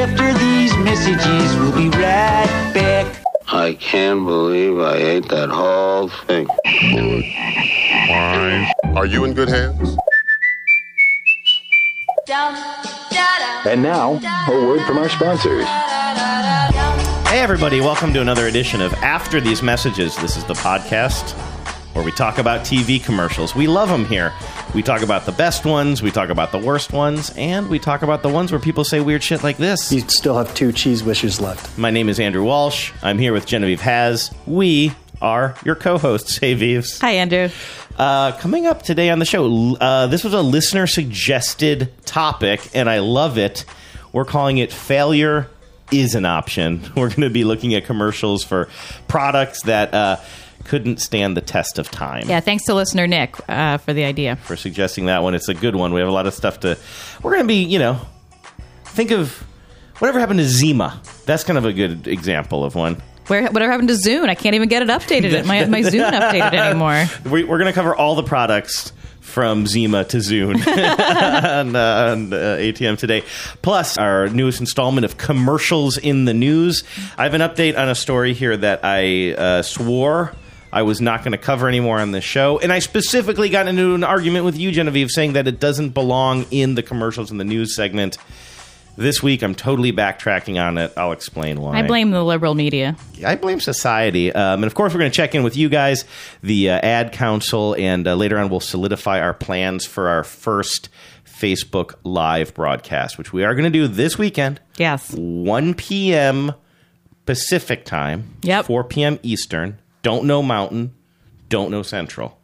After these messages, we'll be right back. I can't believe I ate that whole thing. Wine. Are you in good hands? And now, a word from our sponsors. Hey, everybody, welcome to another edition of After These Messages. This is the podcast where we talk about TV commercials. We love them here. We talk about the best ones, we talk about the worst ones, and we talk about the ones where people say weird shit like this. You still have two cheese wishes left. My name is Andrew Walsh. I'm here with Genevieve Has. We are your co hosts. Hey, Vives. Hi, Andrew. Uh, coming up today on the show, uh, this was a listener suggested topic, and I love it. We're calling it Failure is an Option. We're going to be looking at commercials for products that uh, couldn't stand the test of time. Yeah, thanks to listener Nick uh, for the idea. For suggesting that one. It's a good one. We have a lot of stuff to. We're going to be, you know, think of whatever happened to Zima. That's kind of a good example of one. Where, whatever happened to Zune? I can't even get it updated. It my my Zune updated anymore. We, we're going to cover all the products from Zima to Zune on, uh, on uh, ATM today. Plus, our newest installment of commercials in the news. I have an update on a story here that I uh, swore. I was not going to cover anymore on this show. And I specifically got into an argument with you, Genevieve, saying that it doesn't belong in the commercials in the news segment. This week, I'm totally backtracking on it. I'll explain why. I blame the liberal media. I blame society. Um, and of course, we're going to check in with you guys, the uh, ad council, and uh, later on, we'll solidify our plans for our first Facebook live broadcast, which we are going to do this weekend, Yes. 1 p.m. Pacific time, Yep. 4 p.m. Eastern. Don't know Mountain, don't know Central.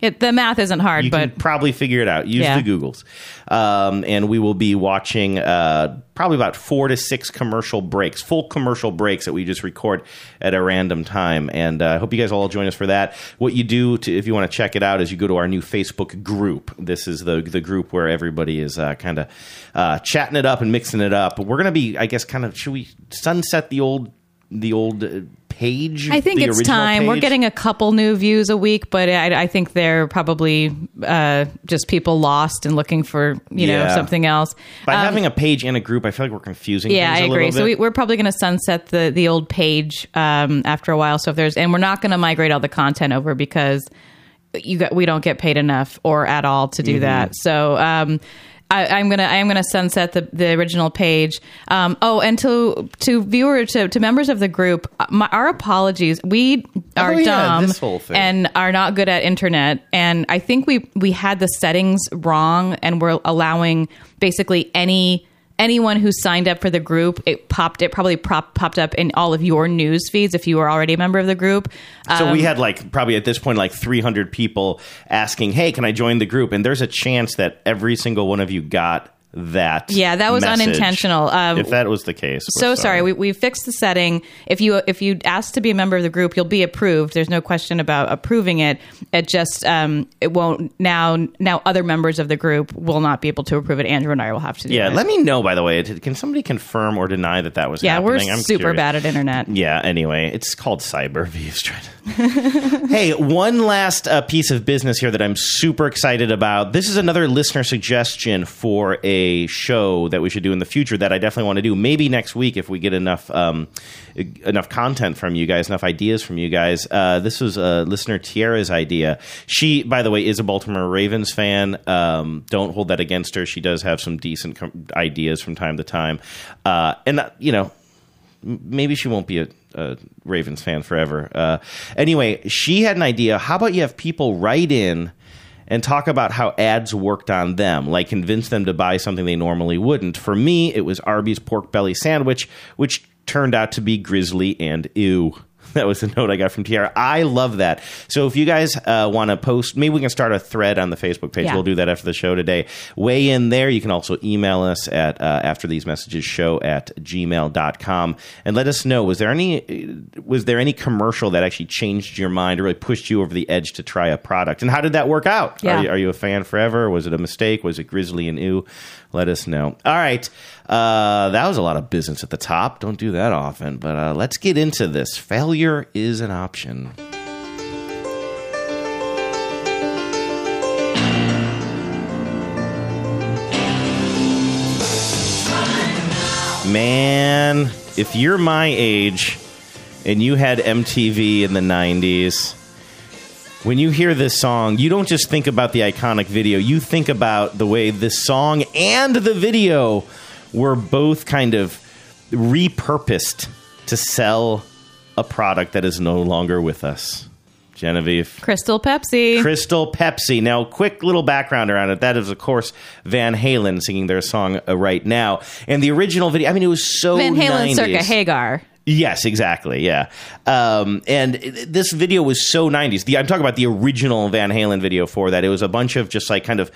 It, the math isn't hard, You but can probably figure it out. Use Yeah. the Googles. Um, and we will be watching uh, probably about four to six commercial breaks, full commercial breaks that we just record at a random time. And uh, I hope you guys all join us for that. What you do to, if you want to check it out is you go to our new Facebook group. This is the the group where everybody is uh, kind of uh, chatting it up and mixing it up. But We're going to be, I guess, kind of should we sunset the old the old uh, page? I think it's time. We're getting a couple new views a week, but I, I think they're probably uh, just people lost and looking for you know something else. by Um, having a page and a group. I feel like we're confusing. Yeah, I agree. So we, we're probably going to sunset the the old page um, after a while. So if there's and we're not going to migrate all the content over because you got we don't get paid enough or at all to Mm-hmm. do that. So. Um, I, I'm gonna I'm gonna sunset the, the original page. Um, oh, and to to viewer to, to members of the group, uh, my, our apologies. We are Oh, yeah, dumb this whole thing. and are not good at internet. And I think we we had the settings wrong, and we're allowing basically any anyone who signed up for the group. It popped. It probably prop, popped up in all of your news feeds if you were already a member of the group. So Um, we had like probably at this point like 300 people asking, "Hey, can I join the group?" And there's a chance that every single one of you got that. Yeah, that was message. unintentional. Um, if that was the case, so sorry. We, we fixed the setting. If you if you ask to be a member of the group, you'll be approved. There's no question about approving it. It just um, it won't now. Now other members of the group will not be able to approve it. Andrew and I will have to do yeah, let me know. By the way, can somebody confirm or deny that that was yeah, we're? I'm super curious. bad at internet. Yeah. Anyway, it's called cyber. Hey, one last uh, piece of business here that I'm super excited about. This is another listener suggestion for a show that we should do in the future that I definitely want to do. Maybe next week if we get enough um, enough content from you guys, enough ideas from you guys. Uh, this was uh, listener Tiara's idea. She, by the way, is a Baltimore Ravens fan. Um, don't hold that against her. She does have some decent com- ideas from time to time, uh, and uh, you know maybe she won't be a, a Ravens fan forever. Uh, anyway, she had an idea. How about you have people write in and talk about how ads worked on them, like convince them to buy something they normally wouldn't? For me, it was Arby's pork belly sandwich, which turned out to be grisly and ew. That was the note I got from Tiara. I love that. So if you guys uh, want to post, maybe we can start a thread on the Facebook page. Yeah. We'll do that after the show today. Weigh in there. You can also email us at uh, after these messages show at gmail.com and let us know was there any was there any commercial that actually changed your mind or really pushed you over the edge to try a product and how did that work out Yeah. are, you, are you a fan forever was it a mistake was it grizzly and ew let us know. All right. Uh, that was a lot of business at the top. Don't do that often but uh, let's get into this. Failure is an option. Man, if you're my age and you had MTV in the 90s, when you hear this song, you don't just think about the iconic video, you think about the way this song and the video were both kind of repurposed to sell a product that is no longer with us. Genevieve. Crystal Pepsi. Crystal Pepsi. Now, quick little background around it. That is, of course, Van Halen singing their song uh, right now. And the original video, I mean, it was so Van Halen 90s. circa Hagar. Yes, exactly. Yeah. Um, and this video was so 90s. The, I'm talking about the original Van Halen video for that. It was a bunch of just like kind of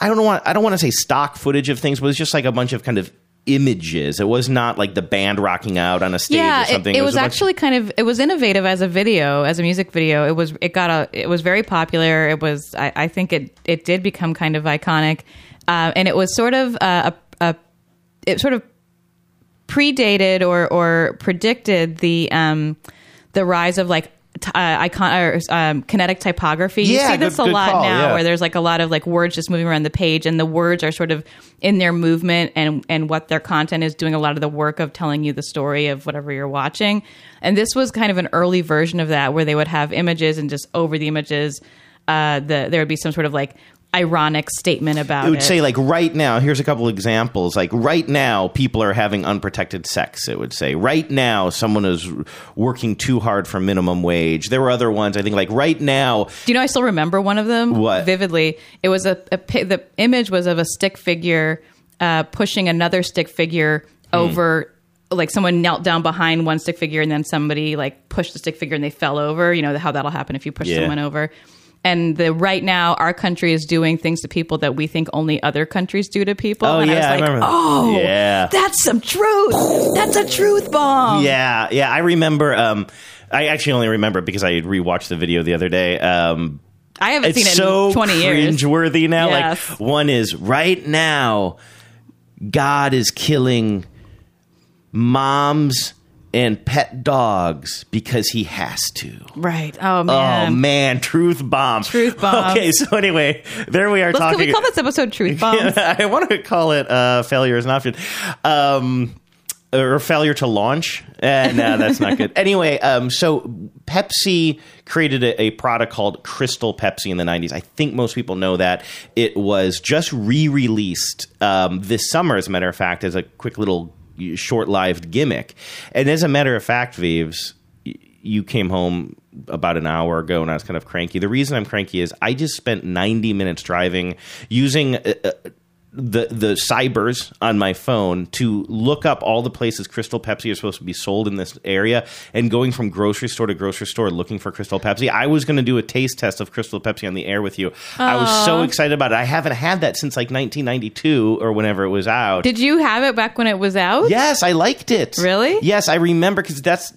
I don't want I don't want to say stock footage of things, but it was just like a bunch of kind of images. It was not like the band rocking out on a stage yeah, or it, something. it was, bunch- actually kind of it was innovative as a video, as a music video. It was it got a it was very popular. It was I, I think it it did become kind of iconic, uh, and it was sort of uh, a, a it sort of predated or or predicted the um the rise of like t- uh, icon or um, kinetic typography. You Yeah, see this good- a good lot call, now, yeah. where there's like a lot of like words just moving around the page, and the words are sort of in their movement and and what their content is doing a lot of the work of telling you the story of whatever you're watching. And this was kind of an early version of that, where they would have images and just over the images, uh, the there would be some sort of like ironic statement about it would it. say like right now here's a couple examples like right now people are having unprotected sex it would say right now someone is working too hard for minimum wage there were other ones i think like right now Do you know? I still remember one of them What? vividly. It was a, a the image was of a stick figure uh, pushing another stick figure Hmm. over. Like someone knelt down behind one stick figure, and then somebody like pushed the stick figure, and they fell over. You know how that'll happen if you push Yeah. someone over. And the right now, our country is doing things to people that we think only other countries do to people. Oh, and yeah, I I was like, remember that. oh, Yeah. that's some truth. That's a truth bomb. yeah yeah i remember um i actually only remember because i rewatched the video the other day um I haven't seen it so in twenty years. It's so cringeworthy now. Yes. Like one is right now, God is killing moms and pet dogs because he has to. Right. Oh man. Oh man, truth bomb. Truth bomb. Okay, so anyway, there we are Let's, talking. can we call this episode "Truth Bombs"? I want to call it uh, failure is an option. Um, or failure to launch. Eh, no, that's not good. Anyway, um, so Pepsi created a, a product called Crystal Pepsi in the 90s. I think most people know that. It was just re released um, this summer, as a matter of fact, as a quick little short lived gimmick. And as a matter of fact, Vives, you came home about an hour ago and I was kind of cranky. The reason I'm cranky is I just spent 90 minutes driving using. Uh, uh, the the cybers on my phone to look up all the places Crystal Pepsi are supposed to be sold in this area and going from grocery store to grocery store looking for Crystal Pepsi. I was going to do a taste test of Crystal Pepsi on the air with you. I was so excited about it. I haven't had that since like 1992 or whenever it was out. Did you have it back when it was out? Yes, I liked it. Really? Yes, I remember because that's.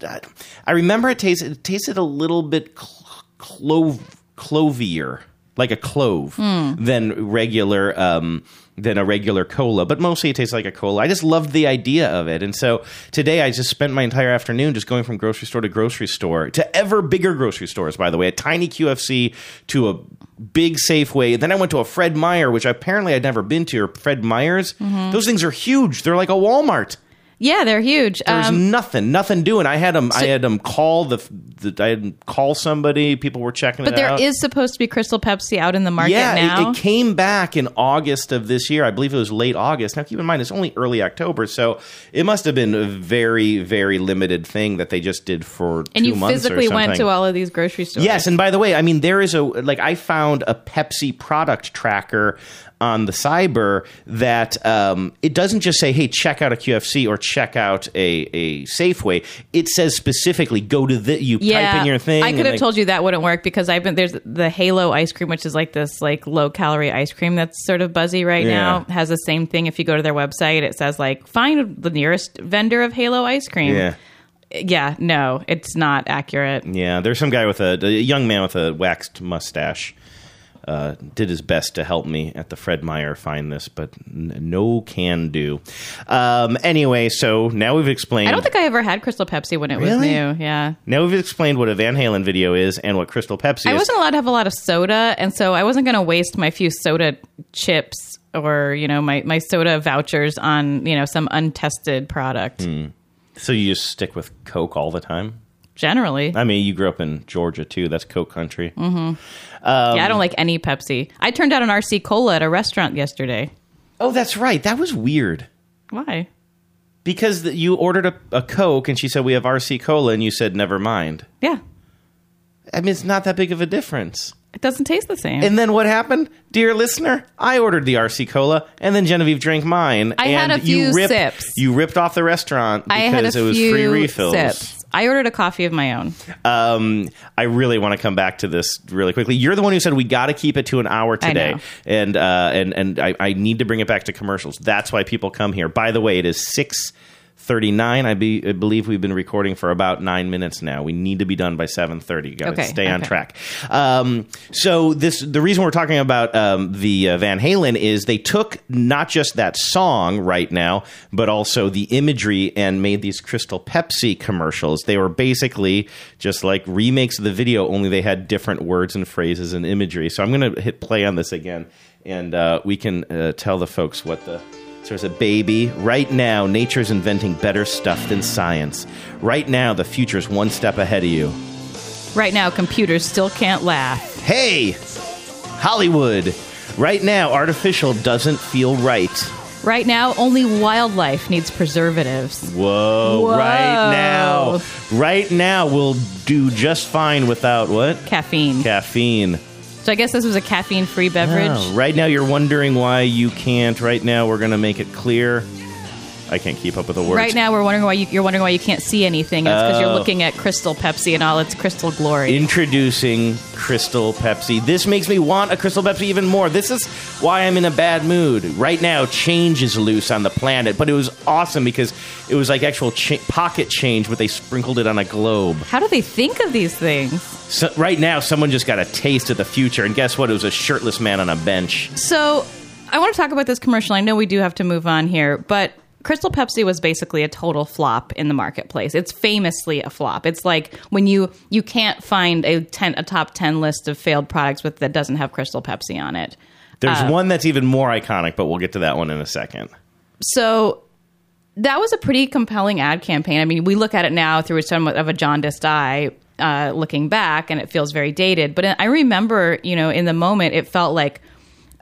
I remember it tasted it tasted a little bit cl- clove clovier, like a clove, Hmm. than regular um, than a regular cola. But mostly it tastes like a cola. I just loved the idea of it, and so today I just spent my entire afternoon just going from grocery store to grocery store to ever bigger grocery stores. By the way, a tiny QFC to a big Safeway. Then I went to a Fred Meyer, which apparently I'd never been to, or Fred Meyer's. Mm-hmm. Those things are huge. They're like a Walmart. Yeah, they're huge. There's Um, nothing, nothing doing. I had them. I had them call the, the. I had 'em call somebody. People were checking but it there out. is supposed to be Crystal Pepsi out in the market yeah, it- now. It, came back in August of this year. I believe it was late August. Now, keep in mind, it's only early October, so it must have been a very, very limited thing that they just did for and two you months or physically went to all of these grocery stores. Yes, and by the way, I mean there is a like I found a Pepsi product tracker on the cyber that um, it doesn't just say hey check out a QFC or check out a, a Safeway. It says specifically go to the you yeah. type in your thing. I could have like- told you that wouldn't work because I've been there's the Halo ice cream, which is like this like low calorie ice cream that's sort of buzzy right Yeah. now. Has the same thing. If you go to their website, it says like find the nearest vendor of Halo ice cream. Yeah. Yeah, no, it's not accurate. Yeah, there's some guy with a, a young man with a waxed mustache. Uh, did his best to help me at the Fred Meyer find this, but n- no can do. Um, anyway, so now we've explained. I don't think I ever had Crystal Pepsi when it was new. Yeah. now we've explained what a Van Halen video is and what Crystal Pepsi I is. wasn't allowed to have a lot of soda, and so I wasn't going to waste my few soda chips or you know my my soda vouchers on you know some untested product. So you just stick with Coke all the time? Generally, I mean, you grew up in Georgia too. That's Coke country. Mm-hmm. Um, yeah, I don't like any Pepsi. I turned out an RC cola at a restaurant yesterday. Oh, that's right. That was weird. Why? Because the, you ordered a, a Coke and she said, We have RC Cola, and you said, Never mind. Yeah, I mean, it's not that big of a difference. it doesn't taste the same. And then what happened? Dear listener, I ordered the RC Cola, and then Genevieve drank mine. I had and a few you ripped, sips. You ripped off the restaurant because I had a it was few free refills. sips. I ordered a coffee of my own. Um, I really want to come back to this really quickly. You're the one who said we got to keep it to an hour today, and uh, and and I, I need to bring it back to commercials. That's why people come here. By the way, it is six thirty nine. I, be, I believe we've been recording for about nine minutes now. We need to be done by seven thirty. Got to Okay, stay on okay. track. Um, so this the reason we're talking about um, the uh, Van Halen is they took not just that song right now, but also the imagery and made these Crystal Pepsi commercials. They were basically just like remakes of the video, only they had different words and phrases and imagery. So I'm going to hit play on this again, and uh, we can uh, tell the folks what the. So there's a baby. Right now, nature's inventing better stuff than science. Right now, the future's one step ahead of you. Right now, computers still can't laugh. Hey, Hollywood. Right now, artificial doesn't feel right. Right now, only wildlife needs preservatives. Whoa, Whoa. right now. Right now, we'll do just fine without what? Caffeine. Caffeine. So I guess this was a caffeine-free beverage. Oh, right now, you're wondering why you can't. Right now, we're going to make it clear. I can't keep up with the words. Right now, we're wondering why you, you're wondering why you can't see anything. It's because you're Oh. looking at Crystal Pepsi and all its crystal glory. Introducing Crystal Pepsi. This makes me want a Crystal Pepsi even more. This is why I'm in a bad mood. Right now, change is loose on the planet, but it was awesome because it was like actual cha- pocket change, but they sprinkled it on a globe. How do they think of these things? So right now, someone just got a taste of the future, and guess what? It was a shirtless man on a bench. So I want to talk about this commercial. I know we do have to move on here, but Crystal Pepsi was basically a total flop in the marketplace. It's famously a flop. It's like when you you can't find a ten a top ten list of failed products with that doesn't have Crystal Pepsi on it. There's Uh, one that's even more iconic, but we'll get to that one in a second. So that was a pretty compelling ad campaign. I mean, we look at it now through somewhat of a jaundiced eye, uh, looking back, and it feels very dated. But I remember, you know, in the moment, it felt like,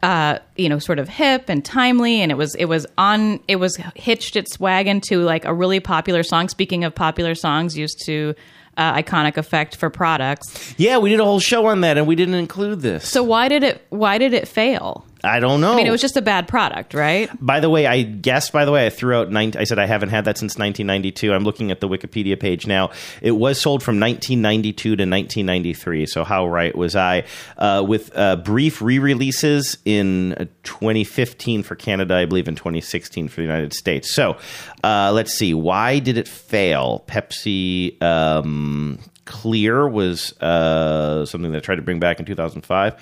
uh, you know, sort of hip and timely, and it was it was on it was hitched its wagon to like a really popular song. Speaking of popular songs, used to. Uh, iconic effect for products. Yeah, we did a whole show on that, and we didn't include this. So why did it? Why did it fail? I don't know. I mean, it was just a bad product, right? By the way, I guessed. By the way, I threw out. 19, I said I haven't had that since 1992. I'm looking at the Wikipedia page now. It was sold from 1992 to 1993. So how right was I? Uh, with uh, brief re-releases in uh, 2015 for Canada, I believe in 2016 for the United States. So uh, let's see. Why did it fail? Pepsi. Um, Clear was uh, something that I tried to bring back in 2005.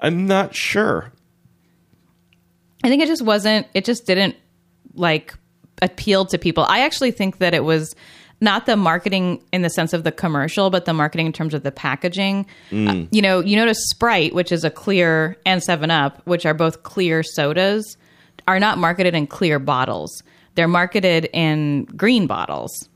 I'm not sure. I think it just wasn't. It just didn't like appeal to people. I actually think that it was not the marketing in the sense of the commercial, but the marketing in terms of the packaging. Uh, you know, you notice Sprite, which is a clear, and Seven Up, which are both clear sodas, are not marketed in clear bottles. They're marketed in green bottles.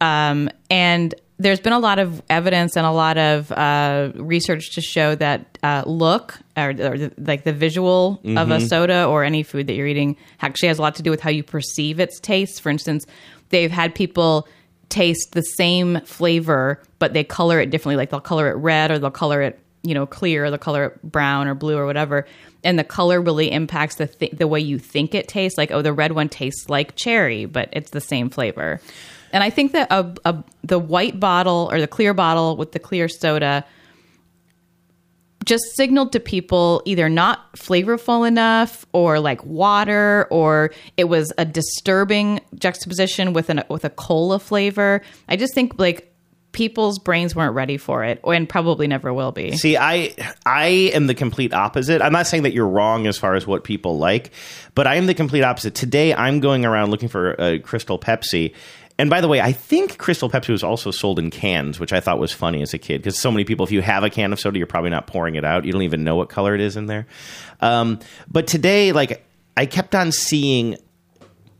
Um, and there's been a lot of evidence and a lot of uh, research to show that uh, look or, or the, like the visual of a soda or any food that you're eating actually has a lot to do with how you perceive its taste. For instance, they've had people taste the same flavor, but they color it differently. Like they'll color it red or they'll color it you know clear or they'll color it brown or blue or whatever and the color really impacts the th- the way you think it tastes like oh the red one tastes like cherry but it's the same flavor and i think that a, a, the white bottle or the clear bottle with the clear soda just signaled to people either not flavorful enough or like water or it was a disturbing juxtaposition with an with a cola flavor i just think like people's brains weren't ready for it and probably never will be See, I I am the complete opposite. I'm not saying that you're wrong as far as what people like, but I am the complete opposite. Today, I'm going around looking for a Crystal Pepsi, And by the way, I think Crystal Pepsi was also sold in cans, which I thought was funny as a kid because so many people, if you have a can of soda, you're probably not pouring it out. You don't even know what color it is in there. Um, but today, like, I kept on seeing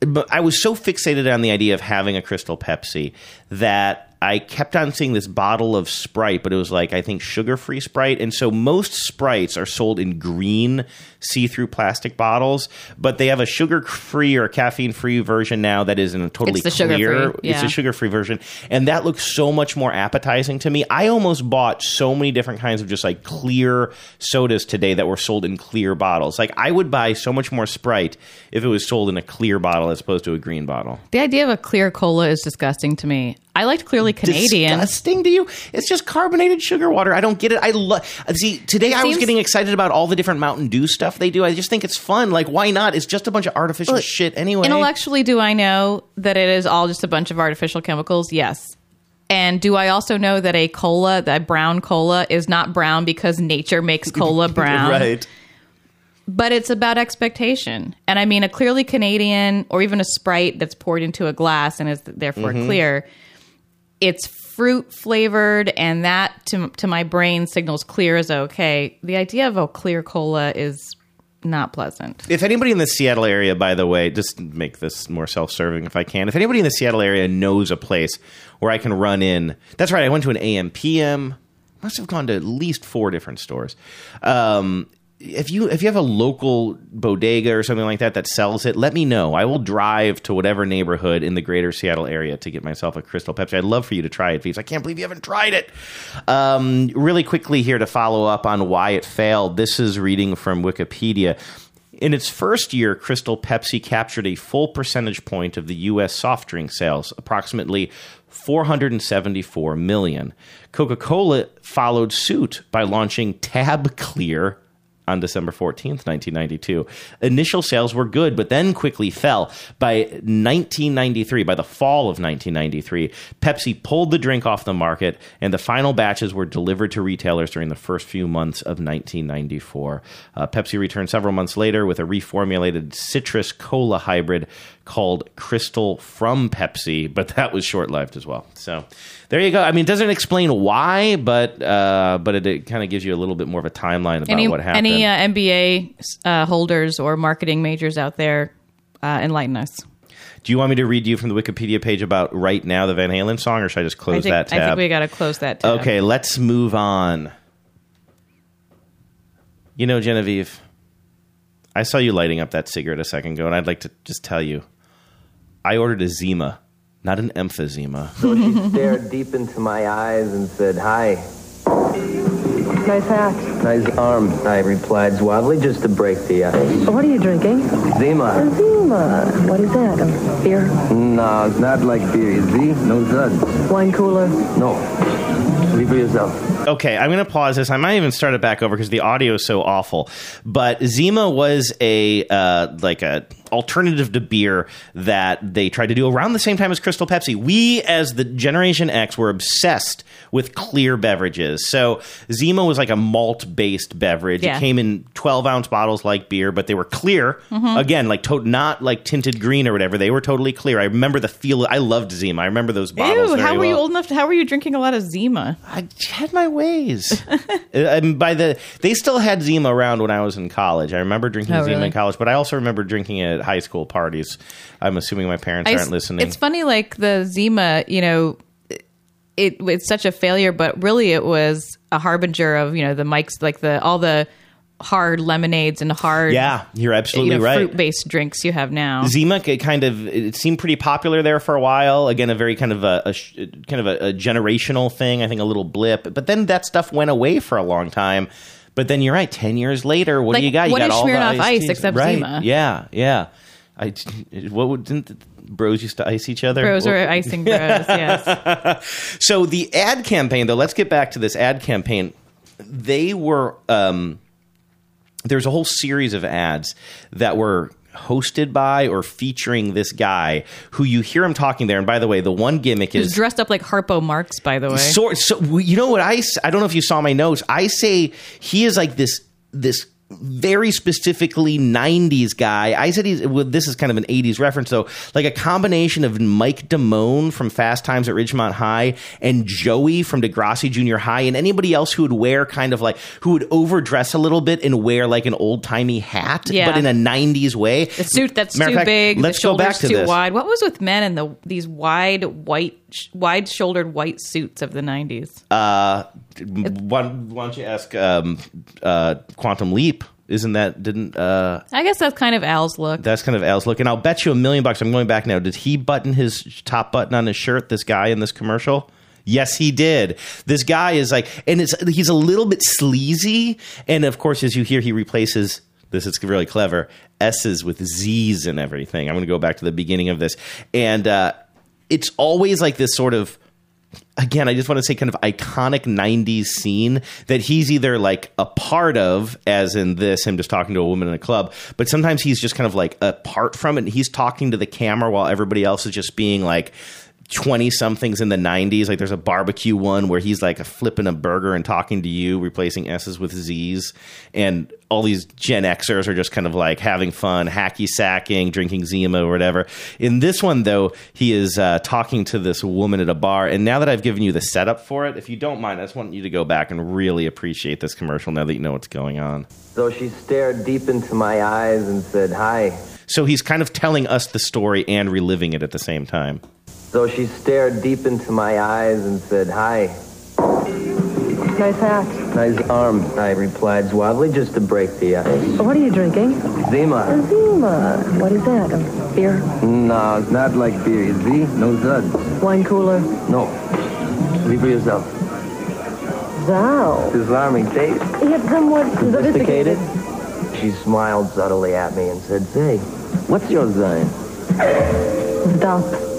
but I was so fixated on the idea of having a Crystal Pepsi that I kept on seeing this bottle of Sprite, but it was like I think sugar-free Sprite, and so most Sprites are sold in green see-through plastic bottles, but they have a sugar-free or caffeine-free version now that is in a totally It's the clear. sugar-free, It's a sugar-free version, and that looks so much more appetizing to me. I almost bought so many different kinds of just like clear sodas today that were sold in clear bottles. Like I would buy so much more Sprite if it was sold in a clear bottle as opposed to a green bottle. The idea of a clear cola is disgusting to me. I liked clearly Canadian. Disgusting to you? It's just carbonated sugar water. I don't get it. I love. See, today I was getting excited about all the different Mountain Dew stuff they do. I just think it's fun. Like, why not? It's just a bunch of artificial Look, shit anyway. Intellectually, do I know that it is all just a bunch of artificial chemicals? Yes. And do I also know that a cola, that brown cola, is not brown because nature makes cola brown? right? But it's about expectation. And I mean, a clearly Canadian or even a Sprite that's poured into a glass and is therefore Mm-hmm. clear, it's fruit flavored, and that to, to my brain signals clear is okay. The idea of a clear cola is not pleasant. If anybody in the Seattle area, by the way, just make this more self-serving if I can. If anybody in the Seattle area knows a place where I can run in, that's right. I went to an AMPM. Must have gone to at least four different stores. Um, if you if you have a local bodega or something like that that sells it, let me know. I will drive to whatever neighborhood in the greater Seattle area to get myself a Crystal Pepsi. I'd love for you to try it, Phoebes. I can't believe you haven't tried it. Um, really quickly here to follow up on why it failed. This is reading from Wikipedia. In its first year, Crystal Pepsi captured a full percentage point of the U.S. soft drink sales, approximately 474 million. Coca Cola followed suit by launching Tab Clear on December 14th, 1992. Initial sales were good, but then quickly fell. By 1993, by the fall of 1993, Pepsi pulled the drink off the market, and the final batches were delivered to retailers during the first few months of 1994. Uh, Pepsi returned several months later with a reformulated citrus cola hybrid called Crystal from Pepsi, but that was short lived as well. So there you go. I mean, it doesn't explain why, but uh, but it, it kind of gives you a little bit more of a timeline about Any, what happened. any uh, MBA uh, holders or marketing majors out there, uh, enlighten us. Do you want me to read you from the Wikipedia page about right now the Van Halen song, or should I just close I think, that tab? I think we got to close that tab. Okay, let's move on. You know, Genevieve, I saw you lighting up that cigarette a second ago, and I'd like to just tell you, I ordered a Zima, not an emphysema. So she stared deep into my eyes and said, Hi. Nice hat. Nice arm, I replied suavely, just to break the ice. What are you drinking? Zima. Zima. What is that? A beer? No, it's not like beer. Z? No suds. Wine cooler? No. For yourself. Okay, I'm going to pause this. I might even start it back over because the audio is so awful. But Zima was a uh, like a alternative to beer that they tried to do around the same time as Crystal Pepsi. We, as the Generation X, were obsessed with clear beverages. So Zima was like a malt based beverage. Yeah. It came in 12 ounce bottles like beer, but they were clear. Mm-hmm. Again, like to- not like tinted green or whatever. They were totally clear. I remember the feel. I loved Zima. I remember those bottles. Ew, how were you old enough to, how were you drinking a lot of Zima? I had my ways. and uh, um, by the they still had Zima around when I was in college. I remember drinking Oh, Zima really? in college, but I also remember drinking it at high school parties. I'm assuming my parents I aren't listening. It's funny, like the Zima, you know, it it's such a failure, but really it was a harbinger of you know the Mike's, like the all the hard lemonades and hard yeah, you're you absolutely know, right. fruit based drinks you have now. Zima it kind of it seemed pretty popular there for a while. Again, a very kind of a, a kind of a, a generational thing. I think a little blip, but then that stuff went away for a long time. But then you're right. Ten years later, what Like, do you got? You what got is all the Smirnoff Ice teas. except right. Zima? Yeah, yeah. I what would didn't the bros used to ice each other? Bros Well- are icing bros, yes. So the ad campaign, though, let's get back to this ad campaign. They were um, there's a whole series of ads that were hosted by or featuring this guy who you hear him talking there. And by the way, the one gimmick He's is dressed up like Harpo Marx, by the way. so, so you know what I I don't know if you saw my notes. I say he is like this this very specifically 90s guy. I said he's well, this is kind of an 80s reference though, like a combination of Mike Damone from Fast Times at Ridgemont High and Joey from Degrassi Junior High and anybody else who would wear kind of like who would overdress a little bit and wear like an old-timey hat Yeah. but in a 90s way. The suit that's Matter too fact, big, let's the go back to too this. wide. What was with men and the these wide white, sh- wide shouldered white suits of the nineties? Uh, why, why don't you ask um, uh, Quantum Leap? Isn't that didn't uh, I guess that's kind of Al's look. that's kind of Al's look? And I'll bet you a million bucks. I'm going back now. Did he button his top button on his shirt? This guy in this commercial. Yes, he did. This guy is like, and it's he's a little bit sleazy, and of course, as you hear, he replaces. This is really clever. S's with Z's and everything. I'm going to go back to the beginning of this, and uh, it's always like this sort of again, I just want to say kind of iconic 90s scene that he's either like a part of, as in this, him just talking to a woman in a club, but sometimes he's just kind of like apart from it. And he's talking to the camera while everybody else is just being like, 20 somethings in the 90s like there's a barbecue one where he's like flipping a burger and talking to you replacing s's with z's. And all these gen xers are just kind of like having fun hacky sacking drinking zima or whatever. In this one though he is uh, talking to this woman at a bar. And now that i've given you the setup for it if you don't mind i just want you to go back and really appreciate this commercial now that you know what's going on. So she stared deep into my eyes and said, Hi. so he's kind of telling us the story and reliving it at the same time So she stared deep into my eyes and said, Hi. Nice hat. Nice arm, I replied suavely, just to break the ice. What are you drinking? Zima. Zima. What is that? A beer? No, it's not like beer. Z? No zuds. Wine cooler? No. Leave for yourself. Thou. Disarming taste. Yet somewhat sophisticated. She smiled subtly at me and said, Say, what's your sign? Stop.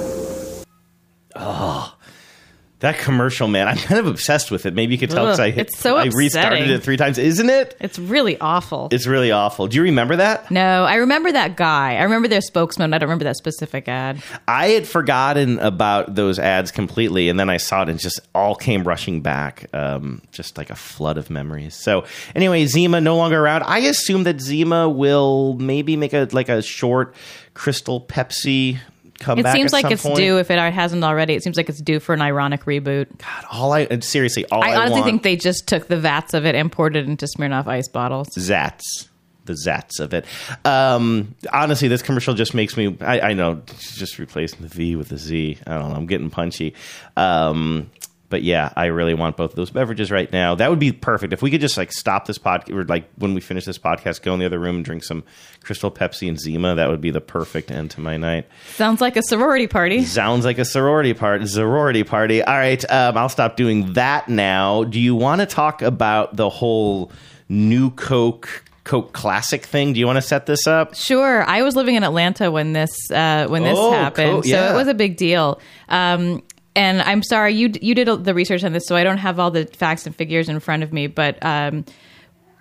That commercial man i'm kind of obsessed with it maybe you could tell because i hit, it's so i restarted it three times isn't it It's really awful. it's really awful do you remember that no, I remember that guy. I remember their spokesman. I don't remember that specific ad. I had forgotten about those ads completely, and then I saw it and just all came rushing back, um, just like a flood of memories. So, anyway, Zima no longer around. I assume that Zima will maybe make a like a short Crystal Pepsi It seems like it's point. due if it hasn't already. It seems like it's due for an ironic reboot. God, all I seriously, all I, I honestly want, think they just took the vats of it, and imported into Smirnoff ice bottles. Zats. The Zats of it. Um, honestly, this commercial just makes me. I, I know, just replacing the V with the Z. I don't know. I'm getting punchy. Um, but yeah, I really want both of those beverages right now. That would be perfect if we could just like stop this podcast, or like when we finish this podcast, go in the other room and drink some Crystal Pepsi and Zima. That would be the perfect end to my night. Sounds like a sorority party. Sounds like a sorority party. Sorority party. All right, um, I'll stop doing that now. Do you want to talk about the whole new Coke Coke Classic thing? Do you want to set this up? Sure. I was living in Atlanta when this uh, when this Oh, happened, cool. so it was a big deal. Um, and I'm sorry you you did the research on this, so I don't have all the facts and figures in front of me. But um,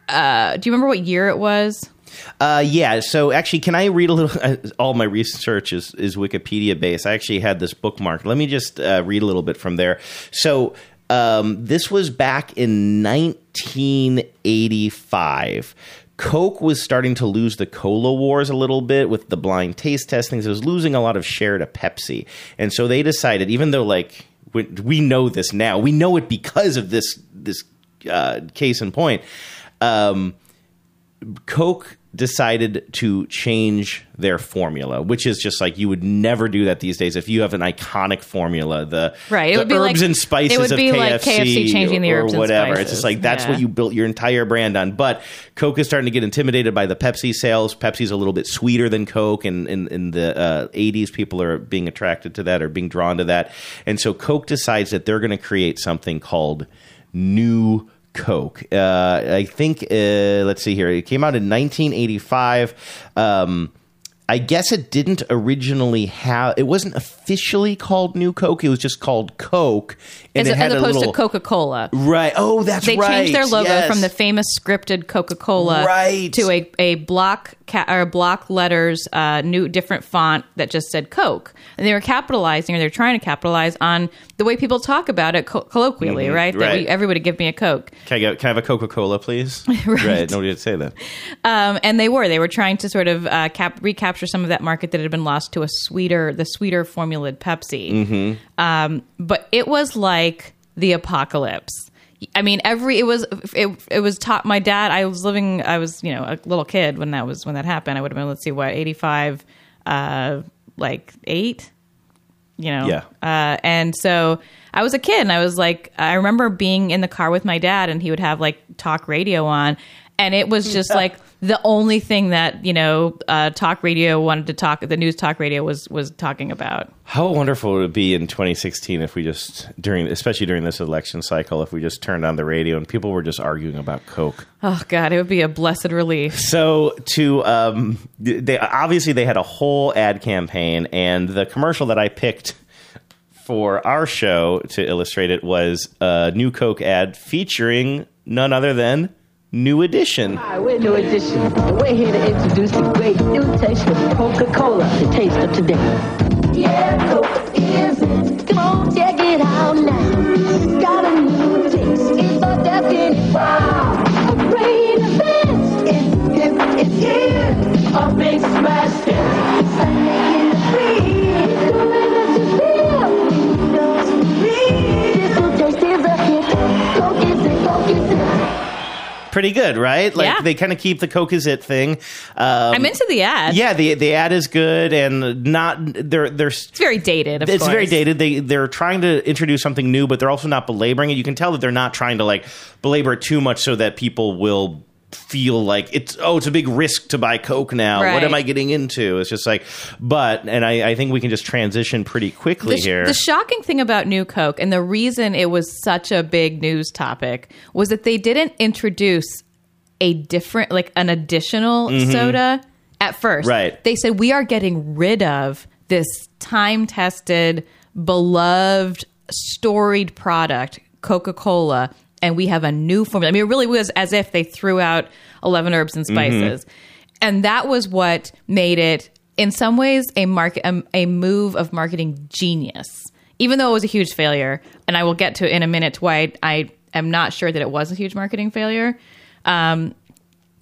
uh, do you remember what year it was? Uh, yeah. So actually, can I read a little? Uh, all my research is, is Wikipedia based. I actually had this bookmarked. Let me just uh, read a little bit from there. So um, this was back in 1985. Coke was starting to lose the cola wars a little bit with the blind taste testings. It was losing a lot of share to Pepsi, and so they decided, even though like we, we know this now, we know it because of this this uh, case in point. Um, Coke decided to change their formula, which is just like you would never do that these days if you have an iconic formula. The Right, it the would be herbs like- and spices it would of be KFC, like KFC changing the or herbs and whatever. It's just like that's Yeah. what you built your entire brand on. But Coke is starting to get intimidated by the Pepsi sales. Pepsi's a little bit sweeter than Coke, and in, in the uh, 80s, people are being attracted to that or being drawn to that. And so Coke decides that they're going to create something called New Coke. Uh, I think, uh, let's see here, it came out in 1985. Um, I guess it didn't originally have. It wasn't officially called New Coke. It was just called Coke, and as, it had as a opposed little to Coca Cola. right. Oh, that's They right. They changed their logo Yes. from the famous scripted Coca Cola Right. to a, a block ca- or block letters, uh, new different font that just said Coke, and they were capitalizing or they were trying to capitalize on the way people talk about it co- colloquially, right? That Mm-hmm. right. we, everybody give me a Coke. Can I, get, can I have a Coca Cola, please? right. Nobody would say that. Um, and they were they were trying to sort of uh, cap- recapture some of that market that had been lost to a sweeter the sweeter formulated Pepsi. Mm-hmm. Um, but it was like the apocalypse. I mean, every it was it, it was taught. My dad, I was living, I was you know a little kid when that was when that happened. I would have been let's see what eighty five, uh, like eight, you know. Yeah. Uh, and so I was a kid, and I was like, I remember being in the car with my dad, and he would have like talk radio on, and it was just like the only thing that you know uh, talk radio wanted to talk. The news talk radio was was talking about. How wonderful it would be in 2016 if we just during, especially during this election cycle, if we just turned on the radio and people were just arguing about Coke. Oh God, it would be a blessed relief. So to um, they obviously they had a whole ad campaign, and the commercial that I picked for our show to illustrate it was a new Coke ad featuring none other than New Edition. Hi, we're New Edition. We're here to introduce the great new taste of Coca-Cola, the taste of today. Yeah, Coke is it. Come on, check it out now. Got a new taste. It's a definite wow. A great event. It's hip, it's here. A big smash hit. In the free. It's doing us to feel. This new taste is a hit. Coke is it, Coke. Pretty good, right? Like Yeah. they kind of keep the Coke is it thing. Um, I'm into the ad. yeah, the the ad is good and not they're they're it's very dated. Of it's very dated. They they're trying to introduce something new, but they're also not belaboring it. You can tell that they're not trying to like belabor it too much so that people will feel like it's oh it's a big risk to buy coke now what am i getting into it's just like but and i, I think we can just transition pretty quickly the, sh- here the shocking thing about New Coke and the reason it was such a big news topic was that they didn't introduce a different, like an additional soda at first. Mm-hmm. Right. They said, we are getting rid of this time tested, beloved, storied product, Coca Cola, and we have a new formula. I mean, it really was as if they threw out 11 herbs and spices. And that was what made it, in some ways, a market, a, a move of marketing genius. Even though it was a huge failure, and I will get to in a minute why I am not sure that it was a huge marketing failure. Um,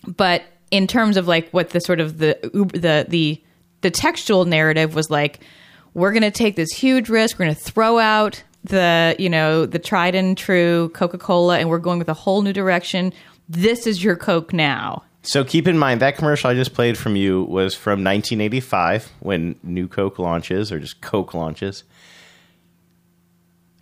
but in terms of like what the sort of the the the the textual narrative was like we're going to take this huge risk we're going to throw out the you know the tried and true coca-cola and we're going with a whole new direction this is your coke now So keep in mind that commercial I just played from you was from 1985 when New Coke launches or just Coke launches.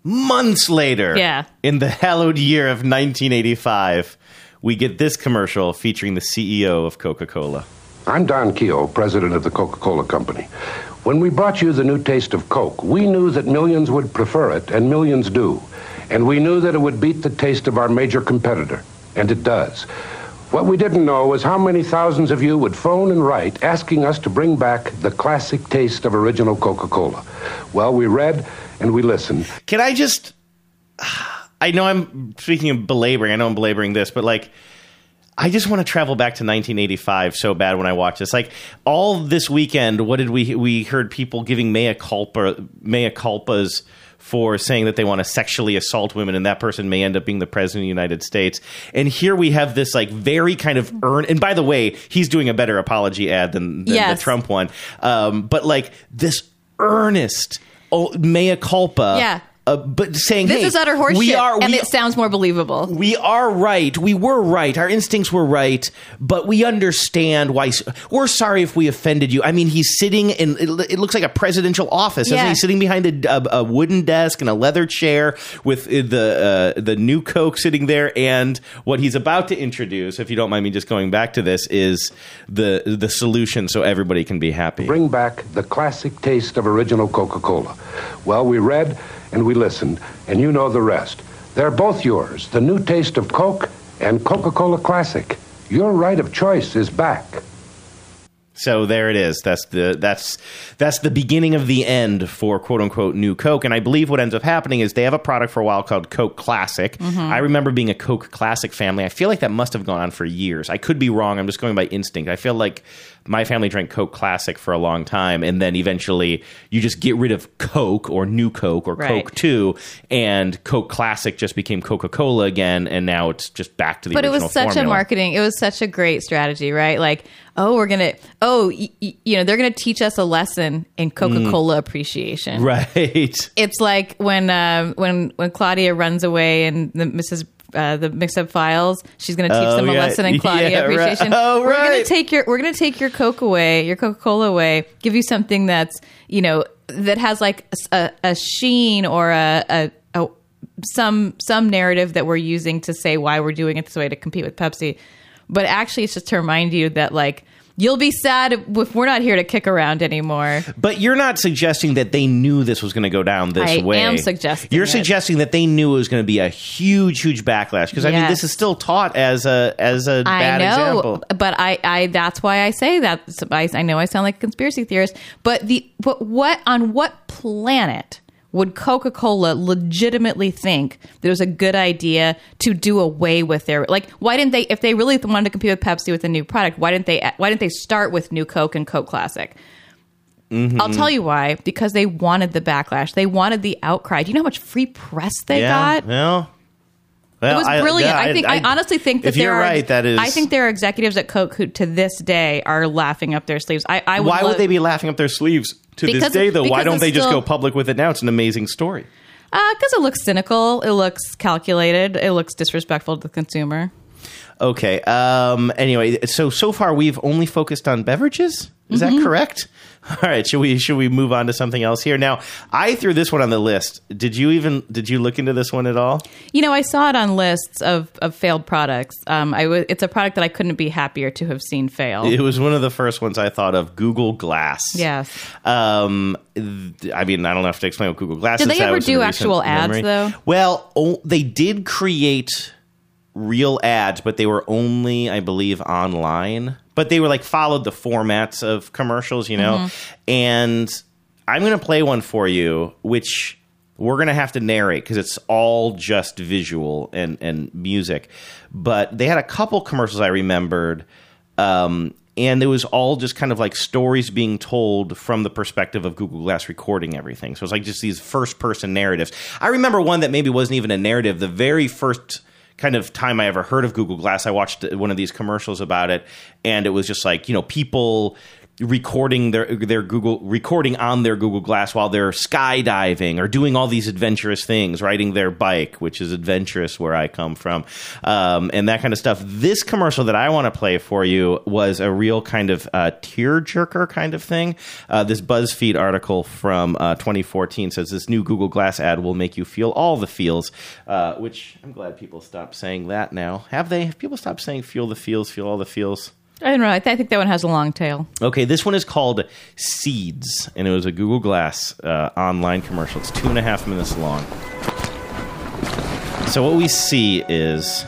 Months later, Yeah. in the hallowed year of 1985, we get this commercial featuring the CEO of Coca-Cola. I'm Don Keough, president of the Coca Cola Company. When we brought you the new taste of Coke, we knew that millions would prefer it, and millions do. And we knew that it would beat the taste of our major competitor, and it does. What we didn't know was how many thousands of you would phone and write asking us to bring back the classic taste of original Coca Cola. Well, we read and we listened. Can I just? I know I'm speaking of belaboring. I know I'm belaboring this, but like, I just want to travel back to 1985 so bad when I watch this. Like all this weekend, what did we we heard people giving mea culpa mea culpas for saying that they want to sexually assault women, and that person may end up being the president of the United States. And here we have this like very kind of earn. And by the way, he's doing a better apology ad than, than Yes. the Trump one. Um, but like this earnest oh, mea culpa. Yeah. Uh, but saying, this hey, is utter horseshit we are, and it sounds more believable we are right. We were right. Our instincts were right, but we understand why. We're sorry if we offended you. I mean, he's sitting in. It, it looks like a presidential office. Isn't Yeah. he sitting behind a, a, a wooden desk and a leather chair with uh, the uh, the new Coke sitting there, and what he's about to introduce, if you don't mind me just going back to this, is the the solution so everybody can be happy. Bring back the classic taste of original Coca Cola. Well, we read and we listened, and you know the rest. They're both yours the new taste of Coke and Coca Cola Classic. Your right of choice is back. So there it is. That's the that's that's the beginning of the end for quote unquote new Coke. And I believe what ends up happening is they have a product for a while called Coke Classic. Mm-hmm. I remember being a Coke Classic family. I feel like that must have gone on for years. I could be wrong. I'm just going by instinct. I feel like my family drank Coke Classic for a long time, and then eventually you just get rid of Coke or New Coke or Right. Coke Two, and Coke Classic just became Coca Cola again, and now it's just back to the original. but it was such formula. a marketing it was such a great strategy right like oh we're gonna oh y- y- you know they're gonna teach us a lesson in coca-cola appreciation Mm. Right. it's like when um, when when claudia runs away and the mrs uh, the mix-up files. She's going to teach Oh, them a yeah. lesson in Claudia Yeah, right. appreciation. Oh, We're going to take your we're going to take your Coke away, your Coca Cola away. Give you something that's you know that has like a, a sheen or a, a, a some some narrative that we're using to say why we're doing it this way to compete with Pepsi. But actually, it's just to remind you that like you'll be sad if we're not here to kick around anymore. But you're not suggesting that they knew this was going to go down this I way. I am suggesting You're it. suggesting that they knew it was going to be a huge, huge backlash because I mean this is still taught as a as a I bad know, example. but I, I that's why I say that. I, I know I sound like a conspiracy theorist, but the but what on what planet would Coca Cola legitimately think that it was a good idea to do away with their like? Why didn't they? If they really wanted to compete with Pepsi with a new product, why didn't they? Why didn't they start with New Coke and Coke Classic? Mm-hmm. I'll tell you why. Because they wanted the backlash. They wanted the outcry. Do you know how much free press they yeah. got? Well, well, it was I- brilliant. yeah, I, think. I, honestly think that if you're are. right, that is. I think there are executives at Coke who, to this day, are laughing up their sleeves. I. I would why love, would they be laughing up their sleeves to this day though? Why don't they just still- go public with it now? It's an amazing story. Because Uh, it looks cynical. It looks calculated. It looks disrespectful to the consumer. Okay. Um. Anyway, so so far we've only focused on beverages. Is Mm-hmm. that correct? All right. Should we should we move on to something else here? Now, I threw this one on the list. Did you even did you look into this one at all? You know, I saw it on lists of, of failed products. Um, I w- it's a product that I couldn't be happier to have seen fail. It was one of the first ones I thought of. Google Glass. Yes. Um. th- I mean, I don't have to explain what Google Glass Did they ever do actual ads, memory. though? Well, oh, they did create real ads, but they were only, I believe, online. But they were like followed the formats of commercials, you know. Mm-hmm. And I'm going to play one for you, which we're going to have to narrate because it's all just visual and and music. But they had a couple commercials I remembered. Um, and it was all just kind of like stories being told from the perspective of Google Glass recording everything. So it's like just these first person narratives. I remember one that maybe wasn't even a narrative. The very first kind of time I ever heard of Google Glass, I watched one of these commercials about it, and it was just like, you know, people recording their their Google recording on their Google Glass while they're skydiving or doing all these adventurous things, riding their bike, which is adventurous where I come from, um, and that kind of stuff. This commercial that I want to play for you was a real kind of uh, tear jerker kind of thing. Uh, this BuzzFeed article from uh, 2014 says this new Google Glass ad will make you feel all the feels, uh, which I'm glad people stopped saying that now. Have they? Have people stopped saying feel the feels, feel all the feels? I don't know. I, th- I think that one has a long tail. Okay, this one is called Seeds, and it was a Google Glass uh, online commercial. It's two and a half minutes long. So, what we see is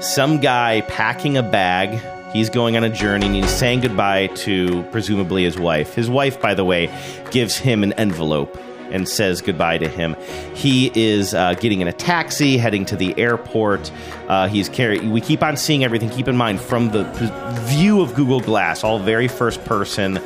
some guy packing a bag. He's going on a journey and he's saying goodbye to presumably his wife. His wife, by the way, gives him an envelope and says goodbye to him. He is uh, getting in a taxi, heading to the airport. Uh, he's carrying. We keep on seeing everything. Keep in mind from the view of Google Glass, all very first person,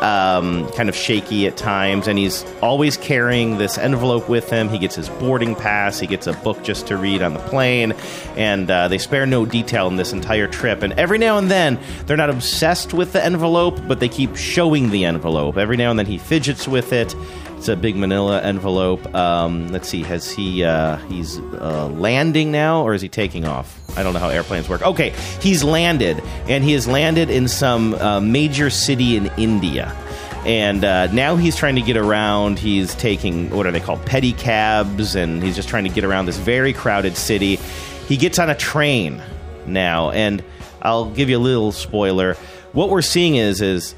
um, kind of shaky at times, and he's always carrying this envelope with him. He gets his boarding pass. He gets a book just to read on the plane, and uh, they spare no detail in this entire trip. And every now and then, they're not obsessed with the envelope, but they keep showing the envelope. Every now and then, he fidgets with it. It's a big Manila envelope. Um, let's see, has he uh, he's uh, landing now or is he taking off? I don't know how airplanes work. Okay, he's landed, and he has landed in some uh, major city in India. And uh, now he's trying to get around. He's taking what are they called pedicabs, and he's just trying to get around this very crowded city. He gets on a train now, and I'll give you a little spoiler. What we're seeing is is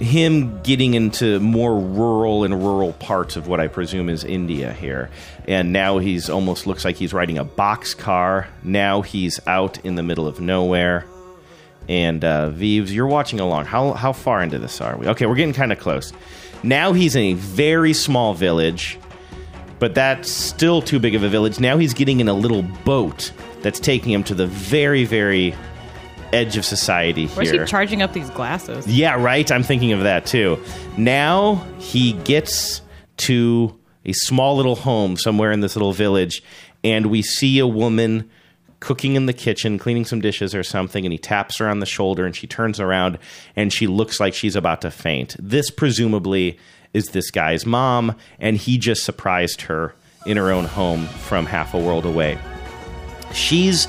him getting into more rural and rural parts of what I presume is India here. And now he's almost looks like he's riding a box car. Now he's out in the middle of nowhere. And uh, Vives, you're watching along. How how far into this are we? Okay, we're getting kind of close. Now he's in a very small village, but that's still too big of a village. Now he's getting in a little boat that's taking him to the very very edge of society here. Where's he charging up these glasses? Yeah, right. I'm thinking of that too. Now he gets to a small little home somewhere in this little village, and we see a woman cooking in the kitchen, cleaning some dishes or something, and he taps her on the shoulder, and she turns around and she looks like she's about to faint. This presumably is this guy's mom, and he just surprised her in her own home from half a world away. She's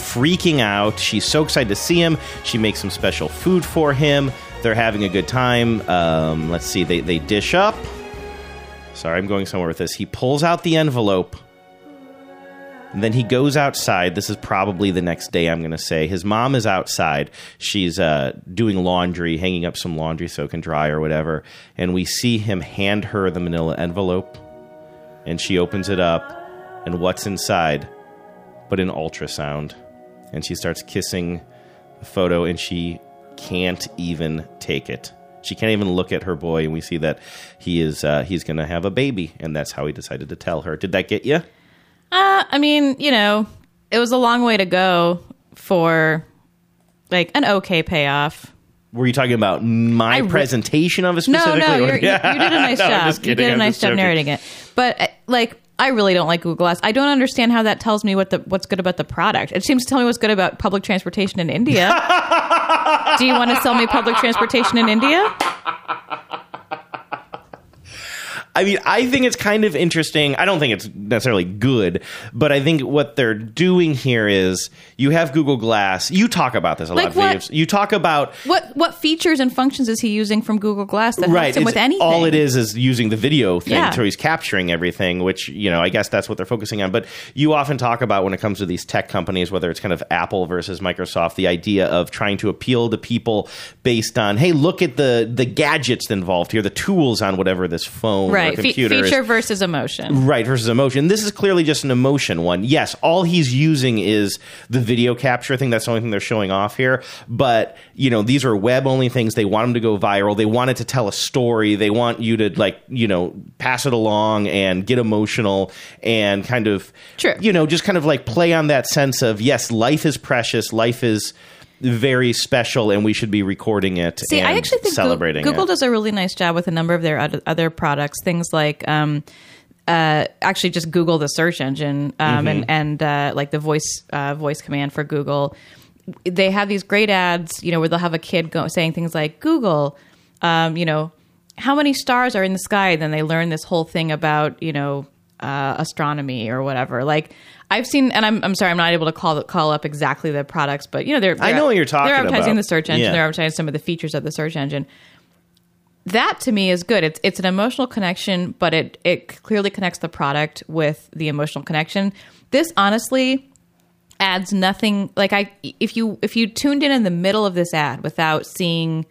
freaking out. She's so excited to see him. She makes some special food for him. They're having a good time. Um, let's see, they, they dish up. Sorry, I'm going somewhere with this. He pulls out the envelope. And then he goes outside. This is probably the next day, I'm going to say. His mom is outside. She's uh, doing laundry, hanging up some laundry so it can dry or whatever. And we see him hand her the manila envelope. And she opens it up. And what's inside? But an ultrasound. And she starts kissing the photo, and she can't even take it. She can't even look at her boy, and we see that he is uh, he's going to have a baby, and that's how he decided to tell her. Did that get you? Uh, I mean, you know, it was a long way to go for like an okay payoff. Were you talking about my re- presentation of it No, specifically? no, or- you're, you, you did a nice No, job. just You did a I'm nice job joking. narrating it. But uh, like, I really don't like Google Glass. I don't understand how that tells me what the what's good about the product. It seems to tell me what's good about public transportation in India. Do you want to sell me public transportation in India? I mean, I think it's kind of interesting. I don't think it's necessarily good, but I think what they're doing here is you have Google Glass. You talk about this a Like lot, what? Vives. You talk about What what features and functions is he using from Google Glass that right. helps him with anything? All it is is using the video thing, Yeah. so he's capturing everything. Which you know, I guess that's what they're focusing on. But you often talk about when it comes to these tech companies, whether it's kind of Apple versus Microsoft, the idea of trying to appeal to people based on, hey, look at the the gadgets involved here, the tools on whatever this phone right. Or Fe- computer is. feature versus emotion. Right versus emotion. This is clearly just an emotion one. Yes, all he's using is the video capture thing. That's the only thing they're showing off here. But you know, these are web only things. They want them to go viral. They want it to tell a story. They want you to like you know pass it along and get emotional and kind of True. you know just kind of like play on that sense of yes, life is precious. Life is very special, and we should be recording it. See, and I actually think celebrating Google it. does a really nice job with a number of their other, other products. Things like, um, uh, actually, just Google the search engine um, Mm-hmm. and and uh, like the voice uh, voice command for Google. They have these great ads, you know, where they'll have a kid go saying things like Google, um, you know, how many stars are in the sky? Then they learn this whole thing about you know uh, astronomy or whatever. Like I've seen, and I'm I'm sorry, I'm not able to call call up exactly the products, but you know, they're, I they're know what you're talking They're advertising about. the search engine. Yeah. They're advertising some of the features of the search engine. That to me is good. It's it's an emotional connection, but it it clearly connects the product with the emotional connection. This honestly adds nothing. Like I, if you if you tuned in in the middle of this ad without seeing,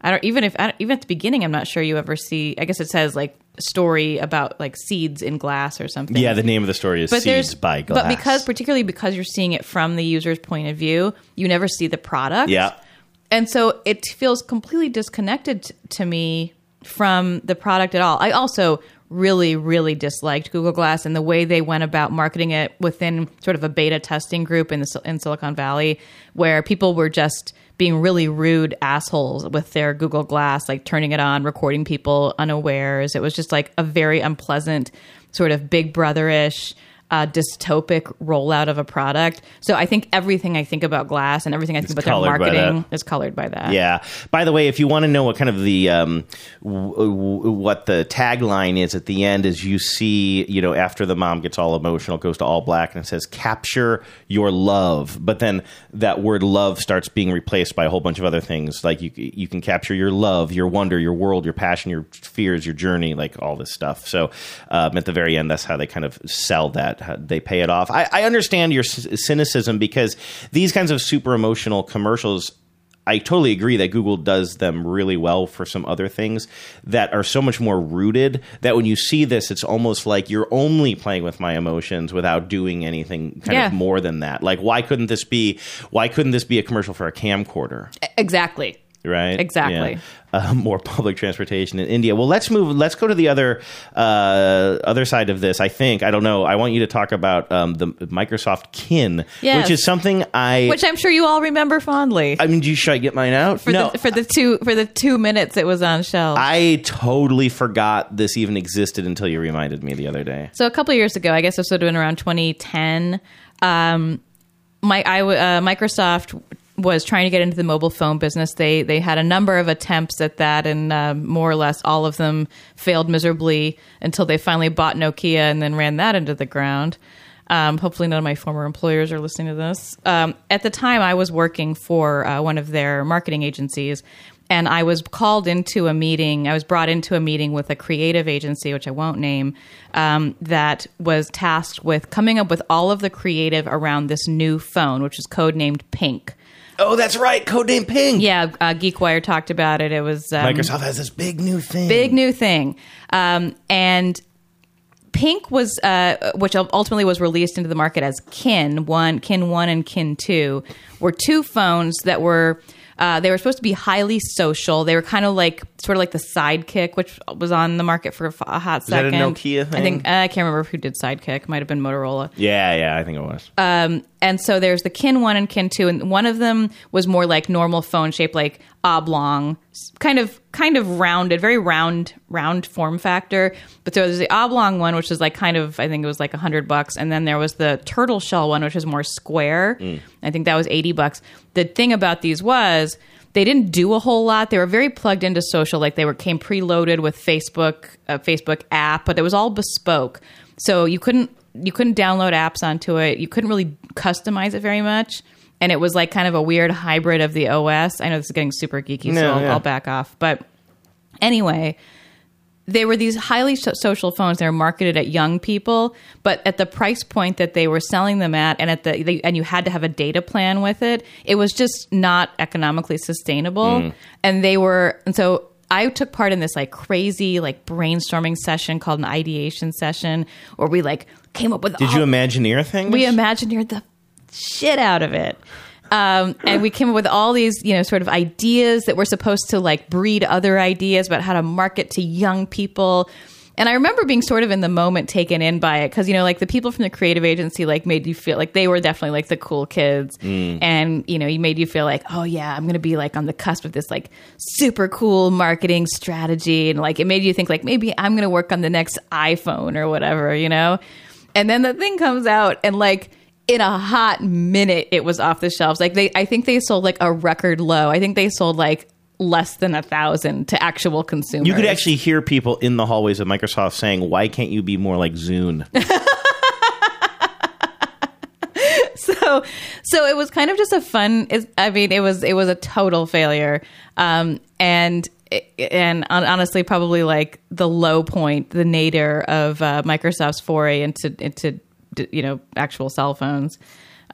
I don't even if I even at the beginning, I'm not sure you ever see. I guess it says like story about like seeds in glass or something. yeah, the name of the story is but Seeds by Glass. But because particularly because you're seeing it from the user's point of view, you never see the product. yeah. And so it feels completely disconnected to me from the product at all. I also really, really disliked Google Glass and the way they went about marketing it within sort of a beta testing group in the in Silicon Valley, where people were just being really rude assholes with their Google Glass, like turning it on, recording people unawares. It was just like a very unpleasant, sort of Big Brother-ish uh, dystopic rollout of a product. So I think everything I think about Glass and everything I think about their marketing is colored by that. Yeah. By the way, if you want to know what kind of the um, w- w- what the tagline is at the end, is you see, you know, after the mom gets all emotional, goes to all black, and it says "capture your love." But then that word "love" starts being replaced by a whole bunch of other things, like you you can capture your love, your wonder, your world, your passion, your fears, your journey, like all this stuff. So um, at the very end, that's how they kind of sell that. They pay it off. I, I understand your c- cynicism because these kinds of super emotional commercials I totally agree that Google does them really well for some other things that are so much more rooted that when you see this, it's almost like you're only playing with my emotions without doing anything kind Yeah. of more than that. Like, why couldn't this be? Why couldn't this be a commercial for a camcorder? Exactly. Right? Exactly. Yeah. Uh, more public transportation in India. Well, let's move. Let's go to the other uh, other side of this. I think I don't know. I want you to talk about um, the Microsoft Kin, Yes. which is something I. Which I'm sure you all remember fondly. I mean, do you, should I get mine out? for no, the for the two for the two minutes it was on shelves. I totally forgot this even existed until you reminded me the other day. So a couple years ago, I guess this would have been around 2010. Um, my I, uh, Microsoft was trying to get into the mobile phone business. They they had a number of attempts at that, and um, more or less all of them failed miserably until they finally bought Nokia and then ran that into the ground. Um, hopefully, none of my former employers are listening to this. Um, at the time, I was working for uh, one of their marketing agencies, and I was called into a meeting. I was brought into a meeting with a creative agency, which I won't name, um, that was tasked with coming up with all of the creative around this new phone, which is codenamed Pink. Oh, that's right, codename Pink. Yeah, uh, GeekWire talked about it. It was um, Microsoft has this big new thing. big new thing, um, and Pink was, uh, which ultimately was released into the market as Kin One, Kin One, and Kin Two, were two phones that were. Uh, they were supposed to be highly social. They were kind of like, sort of like the Sidekick, which was on the market for a hot second. Nokia I think uh, I can't remember who did Sidekick. Might have been Motorola Yeah, yeah, I think it was. and so there's the kin 1 and kin 2 and one of them was more like normal phone shape like oblong kind of kind of rounded very round round form factor but there was the oblong one which was like kind of i think it was like 100 bucks and then there was the turtle shell one which was more square i think that was 80 bucks the thing about these was they didn't do a whole lot. They were very plugged into social, like they were came preloaded with Facebook, a Facebook app, but it was all bespoke. So you couldn't you couldn't download apps onto it. You couldn't really customize it very much, and it was like kind of a weird hybrid of the OS. I know this is getting super geeky, so I'll, yeah. I'll back off. But anyway, they were these highly so- social phones. They were marketed at young people, but at the price point that they were selling them at, and at the they, and you had to have a data plan with it. It was just not economically sustainable, mm. and they were and so. I took part in this like crazy like brainstorming session called an ideation session where we like came up with Did all- you Imagineer things? we imagineered the shit out of it. Um, and we came up with all these, you know, sort of ideas that were supposed to like breed other ideas about how to market to young people. And I remember being sort of in the moment taken in by it because, you know, like the people from the creative agency like made you feel like they were definitely like the cool kids. And, you know, you made you feel like, oh, yeah, I'm going to be like on the cusp of this like super cool marketing strategy. And like it made you think like maybe I'm going to work on the next iPhone or whatever, you know? And then the thing comes out and like, in a hot minute it was off the shelves. Like they i think they sold like a record low. I think they sold like less than a thousand to actual consumers. You could actually hear people in the hallways of Microsoft saying, "Why can't you be more like Zune?" so so it was kind of just a fun i mean it was it was a total failure. Um and and honestly probably like the low point the nadir of uh, microsoft's foray into into you know actual cell phones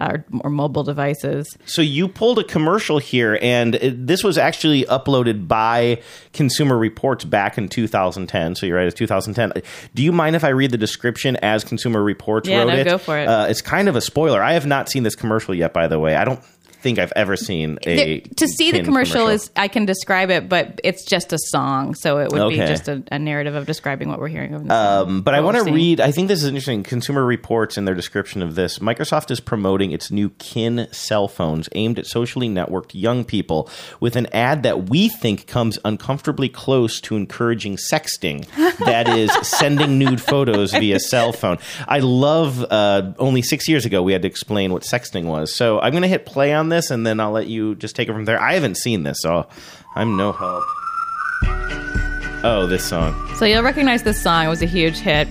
uh, or, or mobile devices So you pulled a commercial here, and it, this was actually uploaded by Consumer Reports back in 2010. So you're right, it's 2010. Do you mind if I read the description as Consumer Reports Yeah, wrote no, it? go for it. Uh, it's kind of a spoiler. I have not seen this commercial yet, by the way. I don't think I've ever seen a There- to see the Kin commercial, is I can describe it, but it's just a song, so it would be just a, a narrative of describing what we're hearing. Of the Um, but I want to read. I think this is interesting. Consumer Reports in their description of this. Microsoft is promoting its new Kin cell phones aimed at socially networked young people with an ad that we think comes uncomfortably close to encouraging sexting. that is, sending nude photos via cell phone. I love. Uh, only six years ago, we had to explain what sexting was. So I'm going to hit play on this, and then I'll let you just take it from there. I haven't seen this, so I'm no help. Oh, this song. So you'll recognize this song; it was a huge hit.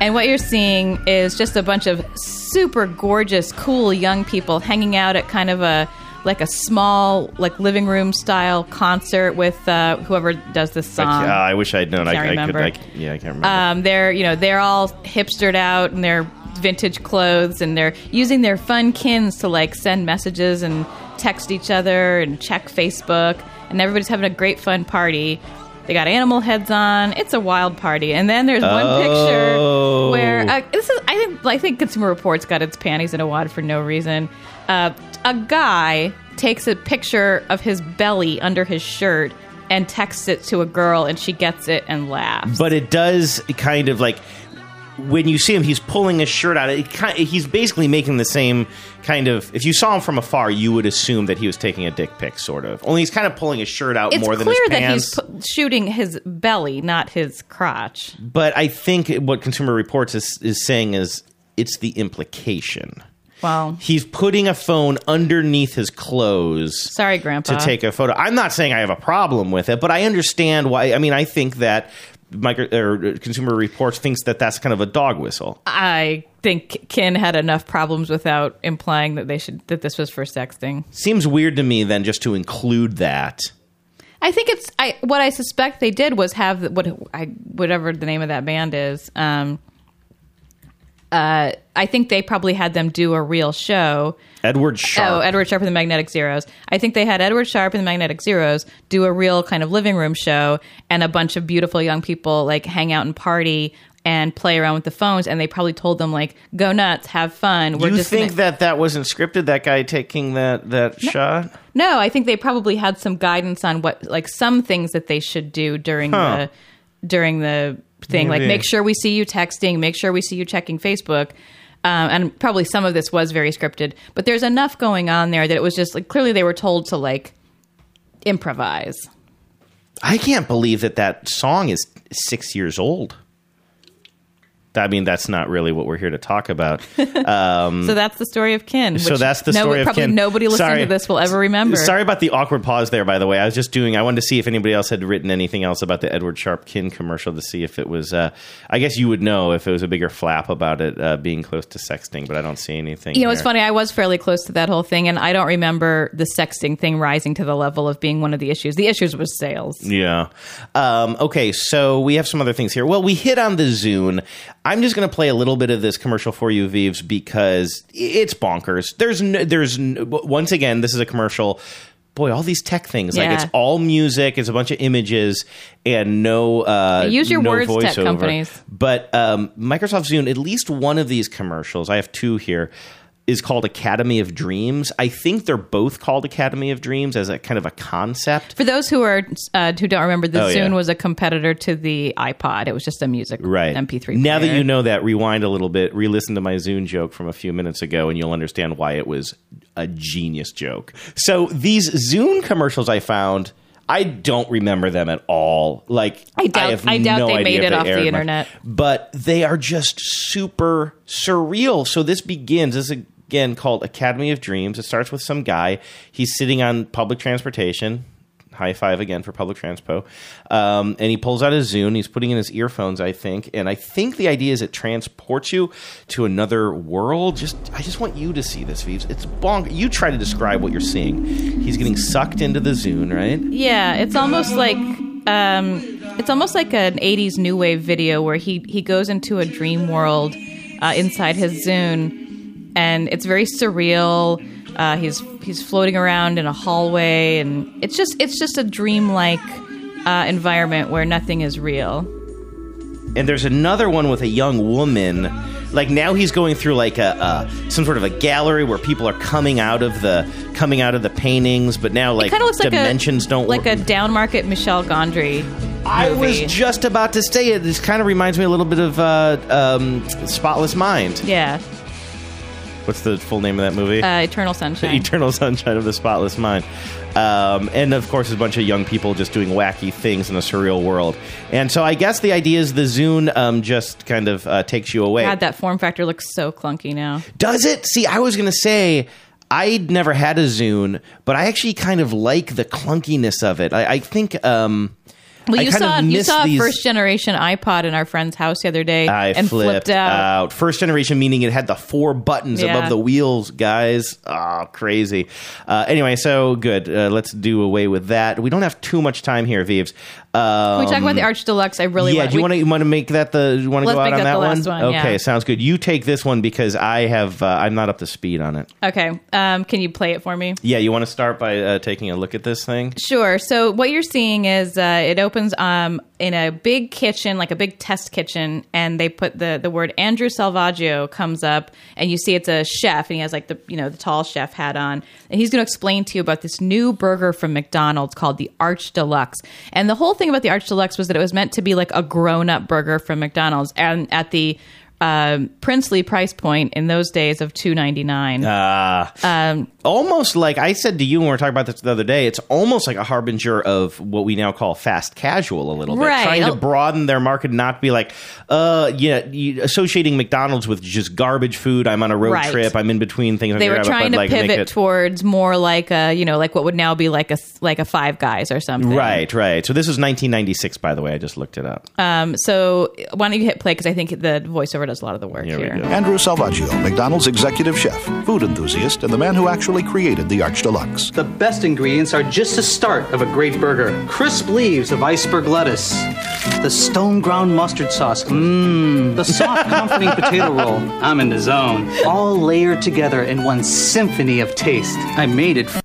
And what you're seeing is just a bunch of super gorgeous, cool young people hanging out at kind of a like a small, like living room style concert with uh, whoever does this I, song. ca- I wish I'd known. I, Can't I could. remember. I, yeah, I can't remember. Um, they're you know they're all hipstered out in their vintage clothes, and they're using their fun kins to like send messages and text each other and check Facebook, and everybody's having a great fun party. They got animal heads on. It's a wild party. And then there's one Oh. picture where uh, this is. I think. I think Consumer Reports got its panties in a wad for no reason. Uh, a guy takes a picture of his belly under his shirt and texts it to a girl, and she gets it and laughs. but it does kind of like when you see him, he's pulling his shirt out. It kind he's basically making the same kind of. If you saw him from afar, you would assume that he was taking a dick pic, sort of. Only he's kind of pulling his shirt out it's more than his pants. It's clear that he's shooting his belly, not his crotch. but I think what Consumer Reports is is saying is it's the implication. Well, He's putting a phone underneath his clothes. sorry, Grandpa. to take a photo. I'm not saying I have a problem with it, but I understand why. I mean, I think that micro, or Consumer Reports thinks that that's kind of a dog whistle. I think Kin had enough problems without implying that they should that this was for sexting. Seems weird to me then just to include that. I think it's I what I suspect they did was have what I whatever the name of that band is. Um, uh, I think they probably had them do a real show. Edward Sharpe. Oh, Edward Sharpe and the Magnetic Zeros. I think they had Edward Sharpe and the Magnetic Zeros do a real kind of living room show, and a bunch of beautiful young people like hang out and party and play around with the phones. And they probably told them like, "Go nuts, have fun." We're you just think gonna- that that wasn't scripted? That guy taking that that shot? No, I think they probably had some guidance on what like some things that they should do during Huh. the during the thing. Like make sure we see you texting, make sure we see you checking Facebook. Um, and probably some of this was very scripted, but there's enough going on there that it was just like clearly they were told to like improvise. I can't believe that that song is six years old. I mean, that's not really what we're here to talk about. Um, so that's the story of Kin. so that's the no- story of Kin. nobody listening Sorry. to this will ever remember. Sorry about the awkward pause there, by the way. I was just doing, I wanted to see if anybody else had written anything else about the Edward Sharpe Kin commercial to see if it was, uh, I guess you would know if it was a bigger flap about it uh, being close to sexting, but I don't see anything. You know, it's funny. I was fairly close to that whole thing, and I don't remember the sexting thing rising to the level of being one of the issues. The issues was sales. Yeah. Um, okay, so we have some other things here. Well, we hit on the Zune. I'm just going to play a little bit of this commercial for you, Vives, because it's bonkers. There's, no, there's no, once again, this is a commercial. Boy, all these tech things like it's all music, it's a bunch of images, and no uh, Use your no words, tech companies. But um, Microsoft Zune, at least one of these commercials, I have two here, is called Academy of Dreams. I think they're both called Academy of Dreams as a kind of a concept. For those who are uh, who don't remember, the Oh, Zune yeah. was a competitor to the iPod. It was just a music right. MP3. Now that you know that, rewind a little bit, re-listen to my Zune joke from a few minutes ago, and you'll understand why it was a genius joke. So these Zune commercials I found. I don't remember them at all. Like I doubt- have I doubt no they made it they off the aired much. internet. but they are just super surreal. So this begins. This is again called Academy of Dreams. It starts with some guy. He's sitting on public transportation. High five again for public transpo. Um, and he pulls out his Zune. He's putting in his earphones, I think. And I think the idea is it transports you to another world. Just, I just want you to see this, Vives. It's bonk. You try to describe what you're seeing. He's getting sucked into the Zune, right? Yeah, it's almost like um, it's almost like an '80s new wave video where he he goes into a dream world uh, inside his Zune, and it's very surreal. Uh, he's he's floating around in a hallway, and it's just it's just a dreamlike uh, environment where nothing is real. and there's another one with a young woman like now he's going through like a, a some sort of a gallery where people are coming out of the coming out of the paintings but now like Kind of looks like dimensions a don't like work. a down market Michel Gondry. I was movie. just about to say it this kind of reminds me a little bit of uh, um, spotless mind yeah, what's the full name of that movie uh, Eternal Sunshine. Eternal Sunshine of the Spotless Mind. Um, and of course, a bunch of young people just doing wacky things in a surreal world. And so I guess the idea is the Zune um, just kind of uh, takes you away. God, that form factor looks so clunky now. Does it? See, I was going to say I'd never had a Zune, but I actually kind of like the clunkiness of it. I, I think. Um, Well, I you kind saw of you saw a these- first generation iPod in our friend's house the other day I and flipped, flipped out. First generation meaning it had the four buttons Yeah. above the wheels, guys. Ah, crazy. Uh, anyway, so good. Uh, let's do away with that. We don't have too much time here, Vives. Um, Can we talk about the Arch Deluxe? I really yeah, do you want to you want to make that the you want to go out on that one? one, okay, yeah. sounds good. You take this one because I have uh, I'm not up to speed on it. Okay, um, can you play it for me? Yeah, you want to start by uh, taking a look at this thing? Sure. So what you're seeing is uh, it opens um, in a big kitchen, like a big test kitchen, and they put the the word Andrew Selvaggio comes up, and you see it's a chef, and he has like the you know the tall chef hat on, and he's going to explain to you about this new burger from McDonald's called the Arch Deluxe. And the whole thing about the Arch Deluxe was that it was meant to be like a grown up burger from McDonald's, and at the um, princely price point in those days of two ninety nine. Uh, um, almost like I said to you when we were talking about this the other day, it's almost like a harbinger of what we now call fast casual a little bit. Right. Trying to broaden their market, not be like, uh, yeah, you, associating McDonald's with just garbage food. I'm on a road Right. trip. I'm in between things. I'm they were trying to like, pivot it- towards more like a you know like what would now be like a like a Five Guys or something. Right, right. So this is 1996, by the way. I just looked it up. Um, so why don't you hit play because I think the voiceover does a lot of the work Here here. Andrew Selvaggio, McDonald's executive chef, food enthusiast, and the man who actually created the Arch Deluxe. The best ingredients are just the start of a great burger. Crisp leaves of iceberg lettuce, the stone ground mustard sauce, mmm, the soft comforting potato roll. I'm in the zone. All layered together in one symphony of taste. I made it.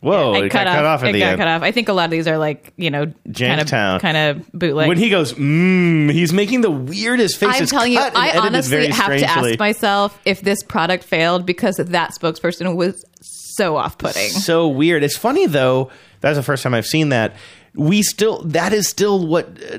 Whoa, I it got cut, cut off. off at it got end. cut off. I think a lot of these are like you know kind Jamestown. kind of bootleg. when he goes, mmm, he's making the weirdest faces. I'm telling you, cut I honestly have to ask myself if this product failed because that spokesperson was so off-putting. so weird. It's funny though. That's the first time I've seen that. We still that is still what. Uh,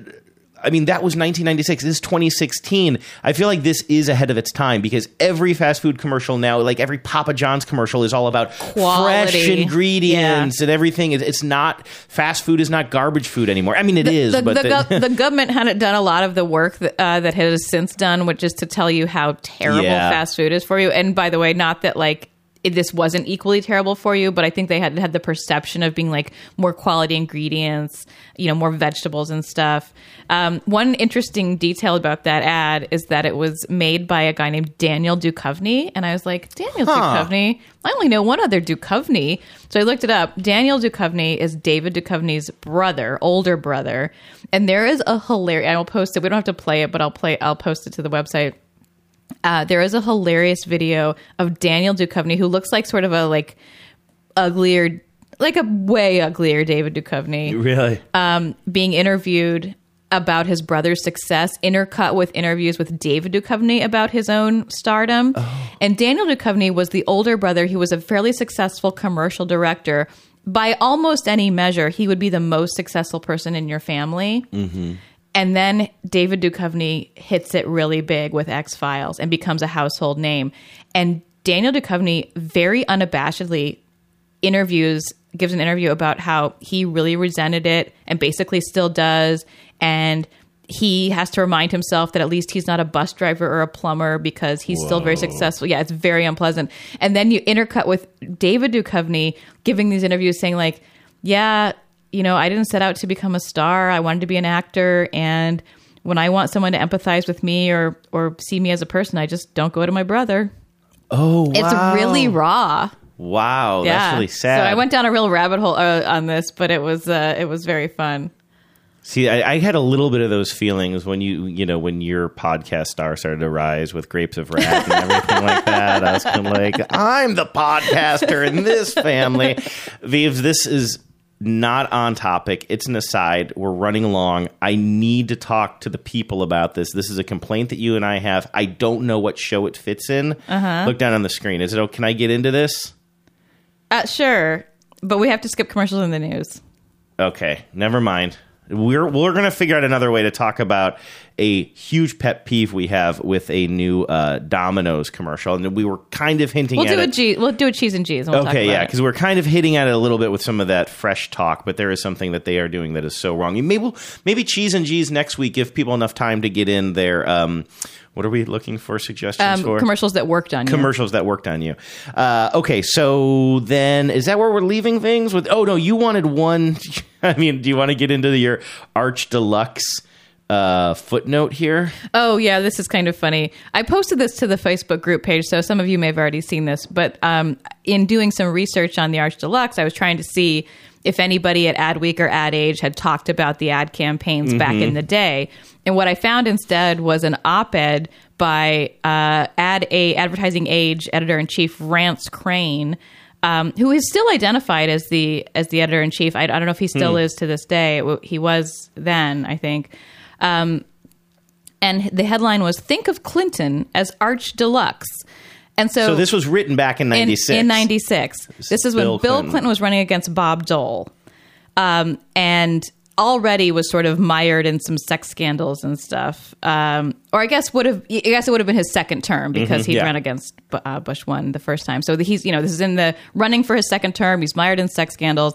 I mean, that was 1996. This is 2016. I feel like this is ahead of its time because every fast food commercial now, like every Papa John's commercial, is all about fresh Quality. ingredients and everything. It's not fast food is not garbage food anymore. I mean, it is, the, but the, the- gov- the government hadn't done a lot of the work that, uh, that has since done, which is to tell you how terrible Yeah. fast food is for you. And by the way, not that like this wasn't equally terrible for you, but I think they had had the perception of being like more quality ingredients, you know, more vegetables and stuff. Um, one interesting detail about that ad is that it was made by a guy named Daniel Duchovny, and I was like, Daniel Huh. Duchovny. I only know one other Duchovny. So I looked it up. Daniel Duchovny is David Duchovny's brother, older brother. And there is a hilarious I will post it. We don't have to play it, but I'll play I'll post it to the website. Uh, there is a hilarious video of Daniel Duchovny who looks like sort of a like uglier like a way uglier David Duchovny really. um, being interviewed about his brother's success, intercut with interviews with David Duchovny about his own stardom. And Daniel Duchovny was the older brother. He was a fairly successful commercial director. By almost any measure, he would be the most successful person in your family. And then David Duchovny hits it really big with X Files and becomes a household name. And Daniel Duchovny very unabashedly interviews gives an interview about how he really resented it and basically still does and he has to remind himself that at least he's not a bus driver or a plumber because he's still very successful. Yeah, it's very unpleasant. And then you intercut with David Duchovny giving these interviews saying like, "Yeah, you know, I didn't set out to become a star. I wanted to be an actor and when I want someone to empathize with me or or see me as a person, I just don't go to my brother." Oh, wow. It's really raw. wow. That's really sad. So I went down a real rabbit hole uh, on this, but it was uh, it was very fun. See, I, I had a little bit of those feelings when you, you know, when your podcast star started to rise with Grapes of Wrath and everything like that. I was kind of like, I'm the podcaster in this family. Vives, this is not on topic. It's an aside. We're running along. I need to talk to the people about this. This is a complaint that you and I have. I don't know what show it fits in. Uh-huh. Look down on the screen. Is it? oh, Can I get into this? Uh, sure, but we have to skip commercials in the news. Okay, never mind. We're we're gonna figure out another way to talk about a huge pet peeve we have with a new uh, Domino's commercial, and we were kind of hinting We'll at do a it. cheese. We'll do a cheese and cheese. And we'll talk okay, yeah, because we're kind of hitting at it a little bit with some of that fresh talk, but there is something that they are doing that is so wrong. Maybe maybe cheese and G's next week give people enough time to get in their um, What are we looking for suggestions Um, for? commercials that worked on you. commercials that worked on you. Uh, okay, so then is that where we're leaving things? With oh no, you wanted one. I mean, do you want to get into your Arch Deluxe uh, footnote here? Oh yeah, this is kind of funny. I posted this to the Facebook group page, so some of you may have already seen this. But um, in doing some research on the Arch Deluxe, I was trying to see if anybody at Adweek or Ad Age had talked about the ad campaigns back in the day. And what I found instead was an op-ed by uh, Ad A Advertising Age editor in chief Rance Crain. Um, who is still identified as the as the editor in chief? I, I don't know if he still is to this day. He was then, I think Um, and the headline was "Think of Clinton as Arch Deluxe." And so, So this was written back in in, '96. in '96. This is when Bill Clinton. Clinton. was running against Bob Dole, um, and already was sort of mired in some sex scandals and stuff. Um, or I guess would have. I guess it would have been his second term because Mhm, he'd yeah. run against uh, Bush one the first time. So he's you know this is in the running for his second term. He's mired in sex scandals.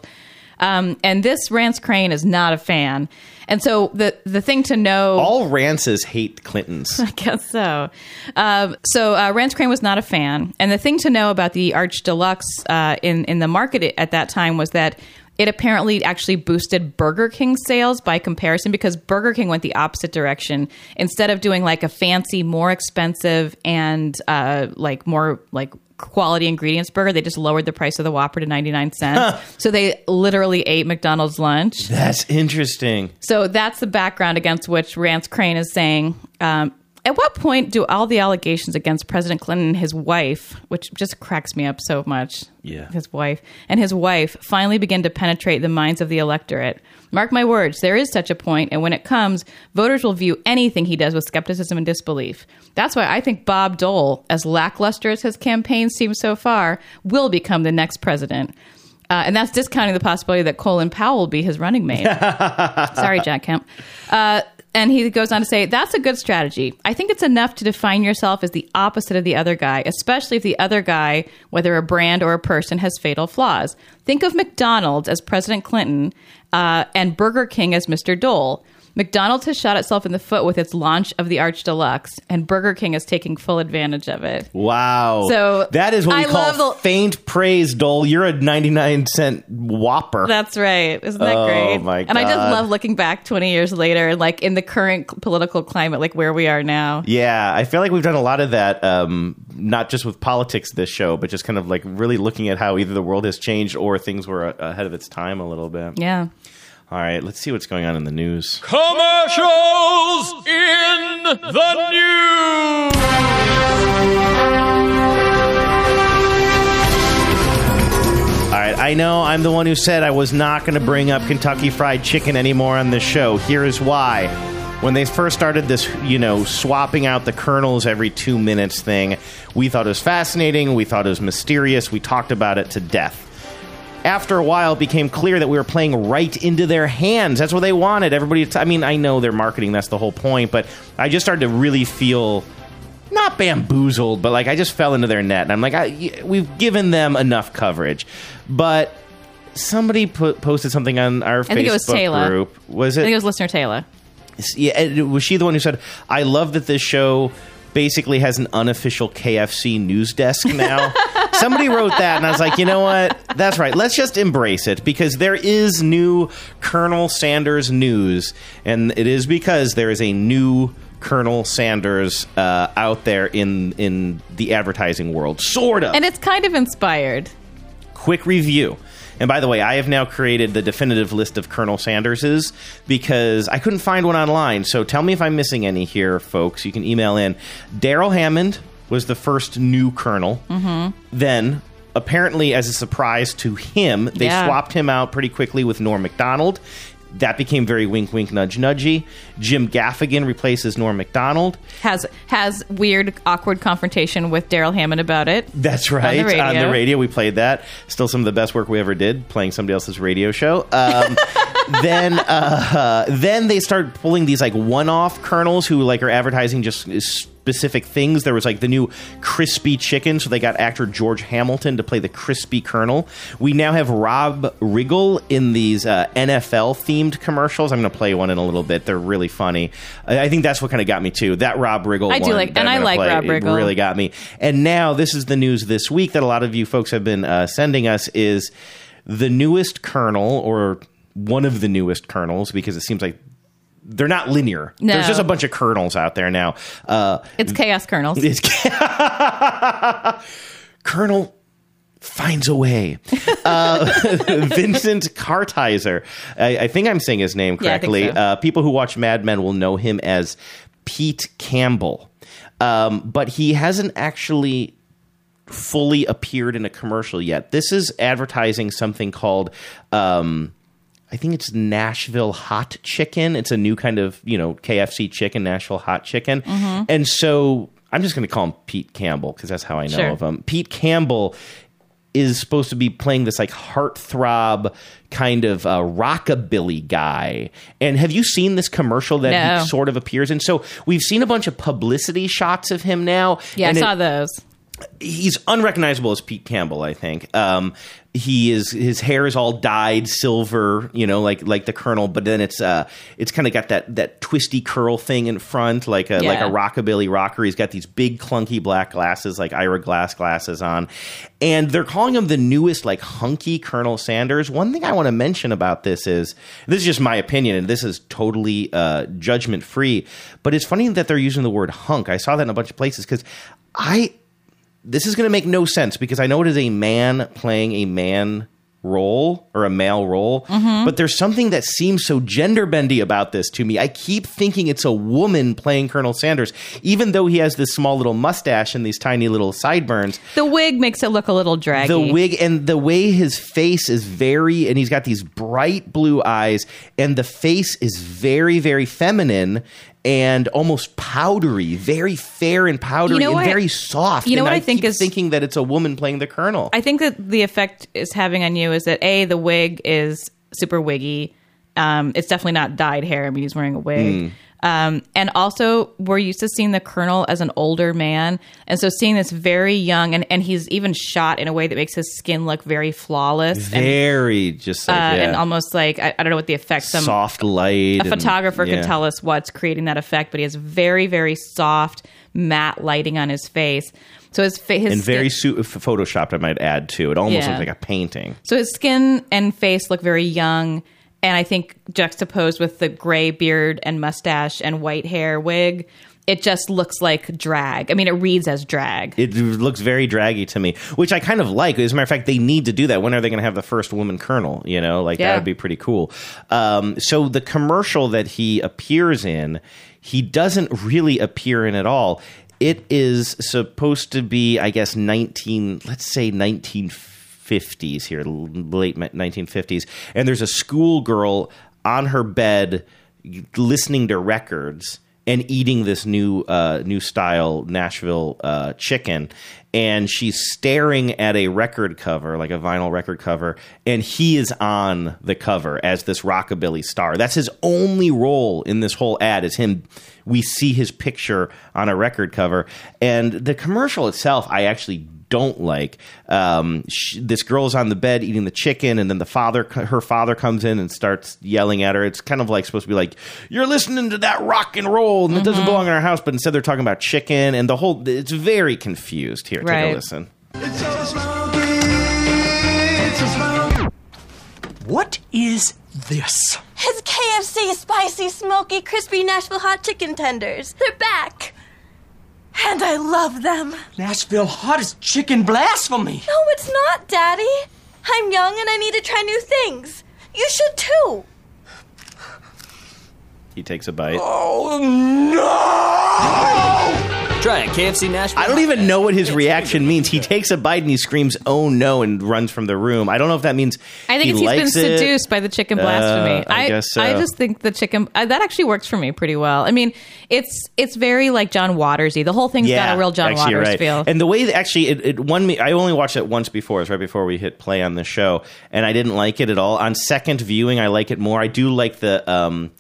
Um, and this Rance Crain is not a fan. And so the the thing to know All Rances hate Clintons. I guess so. Um, so uh, Rance Crain was not a fan, and the thing to know about the Arch Deluxe uh, in in the market at that time was that it apparently actually boosted Burger King sales by comparison because Burger King went the opposite direction. Instead of doing like a fancy, more expensive and uh, like more like quality ingredients burger, they just lowered the price of the Whopper to ninety nine cents. So they literally ate McDonald's lunch. That's interesting. So that's the background against which Rance Crain is saying. Um, at what point do all the allegations against President Clinton and his wife, which just cracks me up so much, Yeah. his wife and his wife finally begin to penetrate the minds of the electorate? Mark my words, there is such a point, and when it comes, voters will view anything he does with skepticism and disbelief. That's why I think Bob Dole, as lackluster as his campaign seems so far, will become the next president. Uh, and that's discounting the possibility that Colin Powell will be his running mate. Sorry, Jack Kemp. Uh, and he goes on to say, that's a good strategy. I think it's enough to define yourself as the opposite of the other guy, especially if the other guy, whether a brand or a person, has fatal flaws. Think of McDonald's as President Clinton uh, and Burger King as Mr. Dole. McDonald's has shot itself in the foot with its launch of the Arch Deluxe, and Burger King is taking full advantage of it. Wow. So, that is what we I call love the- faint praise, Dole. You're a 99 cent whopper. That's right. Isn't that Oh, great? my And I just love looking back 20 years later like in the current political climate, like where we are now. Yeah, I feel like we've done a lot of that, um, not just with politics this show, but just kind of like really looking at how either the world has changed or things were ahead of its time a little bit. Yeah. All right, let's see what's going on in the news. Commercials in the news. All right, I know I'm the one who said I was not going to bring up Kentucky Fried Chicken anymore on this show. Here is why. When they first started this, you know, swapping out the colonels every two minutes thing, we thought it was fascinating. We thought it was mysterious. We talked about it to death. After a while, it became clear that we were playing right into their hands. That's what they wanted. Everybody, I mean, I know they're marketing, that's the whole point, but I just started to really feel not bamboozled, but like I just fell into their net, and I'm like, I, we've given them enough coverage. But somebody put, posted something on our I Facebook think it was Taylor. group. Was I it? think it was listener Taylor. yeah, was she the one who said, "I love that this show basically has an unofficial KFC news desk now"? Somebody wrote that, and I was like, you know what? That's right. Let's just embrace it because there is new Colonel Sanders news, and it is because there is a new Colonel Sanders uh, out there in in the advertising world, sort of And it's kind of inspired. quick review. And by the way, I have now created the definitive list of Colonel Sanderses because I couldn't find one online. So tell me if I'm missing any here, folks. You can email in. Darrell Hammond was the first new colonel. Mm-hmm. Then, apparently, as a surprise to him, they Yeah. swapped him out pretty quickly with Norm MacDonald. That became very wink, wink, nudge, nudgy. Jim Gaffigan replaces Norm MacDonald. Has has weird, awkward confrontation with Darrell Hammond about it. That's right. On the radio. we played that. Still some of the best work we ever did, playing somebody else's radio show. Um, then uh, then they start pulling these like one-off colonels who like are advertising just specific things. There was like the new crispy chicken, so they got actor George Hamilton to play the crispy colonel. We now have Rob Riggle in these uh, NFL themed commercials. I'm going to play one in a little bit. They're really funny. I, I think that's what kind of got me too. That Rob Riggle. I do like- and I like play, Rob Riggle. Really got me. And now this is the news this week that a lot of you folks have been uh, sending us is the newest colonel or one of the newest colonels because it seems like they're not linear. No. There's just a bunch of colonels out there now. Uh, It's chaos colonels. it's Colonel finds a way. Uh, Vincent Kartheiser. I, I think I'm saying his name Yeah, correctly. so. uh, people who watch Mad Men will know him as Pete Campbell. Um, but he hasn't actually fully appeared in a commercial yet. This is advertising something called. Um, I think it's Nashville Hot Chicken. It's a new kind of, you know, KFC chicken, Nashville Hot Chicken. Mhm. And so I'm just going to call him Pete Campbell because that's how I know Sure. of him. Pete Campbell is supposed to be playing this like heartthrob kind of uh, rockabilly guy. And have you seen this commercial that No. he sort of appears in? So we've seen a bunch of publicity shots of him now. Yeah, I it- saw those. he's unrecognizable as Pete Campbell. I think um, he is. His hair is all dyed silver, you know, like like the Colonel. But then it's uh, it's kind of got that that twisty curl thing in front, like a like a rockabilly rocker. He's got these big clunky black glasses, like Ira Glass glasses on, and they're calling him the newest like hunky Colonel Sanders. One thing I want to mention about this is this is just my opinion, and this is totally uh, judgment free. But it's funny that they're using the word hunk. I saw that in a bunch of places because I this is going to make no sense because I know it is a man playing a man role or a male role, Mhm. but there's something that seems so gender bendy about this to me. I keep thinking it's a woman playing Colonel Sanders, even though he has this small little mustache and these tiny little sideburns. The wig makes it look a little draggy. The wig and the way his face is very, and he's got these bright blue eyes, and the face is very, very feminine and almost powdery, very fair and powdery, You know and what- very soft. you know and what I I think is- thinking that it's a woman playing the Colonel. I think that the effect is having on you is that a the wig is super wiggy. Um, it's definitely not dyed hair. I mean, he's wearing a wig. Mm. Um, and also, we're used to seeing the colonel as an older man, and so seeing this very young, and, and he's even shot in a way that makes his skin look very flawless, and, very just uh, yeah, and almost like I, I don't know what the effect. Some soft light. a and- photographer yeah. can tell us what's creating that effect, but he has very very soft matte lighting on his face. So his fa- his and very skin- su- photoshopped. I might add too. It almost Yeah. looks like a painting. So his skin and face look very young, and I think juxtaposed with the gray beard and mustache and white hair wig, it just looks like drag. I mean, it reads as drag. It looks very draggy to me, which I kind of like. As a matter of fact, they need to do that. When are they going to have the first woman colonel? You know, like Yeah. that would be pretty cool. Um, so the commercial that he appears in, he doesn't really appear in at all. It is supposed to be, I guess, nineteen. Let's say nineteen fifties here, late nineteen fifties, and there's a schoolgirl on her bed listening to records and eating this new uh, new style Nashville uh, chicken, and she's staring at a record cover, like a vinyl record cover, and he is on the cover as this rockabilly star. That's his only role in this whole ad. Is him. We see his picture on a record cover, and the commercial itself, I actually don't like. Um, sh- this girl's on the bed eating the chicken, and then the father, her father, comes in and starts yelling at her. It's kind of like supposed to be like, "You're listening to that rock and roll, and it doesn't belong in our house." But instead, they're talking about chicken, and the whole. It's very confused here. Take a listen. What is this? It's KFC spicy, smoky, crispy Nashville hot chicken tenders. They're back. And I love them. Nashville hot is chicken blasphemy. No, it's not, Daddy. I'm young and I need to try new things. You should too. He takes a bite. Oh no! Try right, KFC Nashville. I don't even know what his reaction means. He takes a bite and he screams, "Oh no!" and runs from the room. I don't know if that means I think he it's he's been likes it. seduced by the chicken blasphemy. Uh, I guess so. I just think the chicken uh, that actually works for me pretty well. I mean, it's it's very like John Watersy. The whole thing's got a real John actually, Waters right. feel. And the way that actually it, it won me. I only watched it once before. It was right before we hit play on the show, and I didn't like it at all. On second viewing, I like it more. I do like the. Um,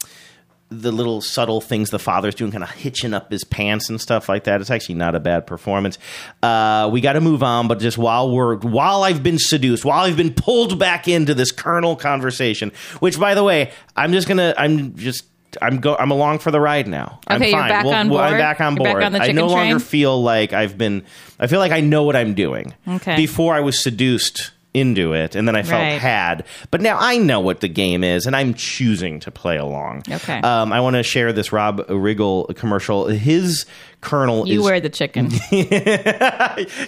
the little subtle things the father's doing, kind of hitching up his pants and stuff like that. It's actually not a bad performance. Uh, we got to move on, but just while we're while I've been seduced, while I've been pulled back into this Colonel conversation, which by the way, I'm just gonna, I'm just. I'm go. I'm along for the ride now. I'm Okay, you're back We'll- on we'll- I'm back on You're back board. on I no chicken longer train? feel like I've been. I feel like I know what I'm doing. Okay. Before I was seduced into it, and then I felt Right. had. But now I know what the game is, and I'm choosing to play along. Okay. Um, I want to share this Rob Riggle commercial. His Colonel you is wear the chicken.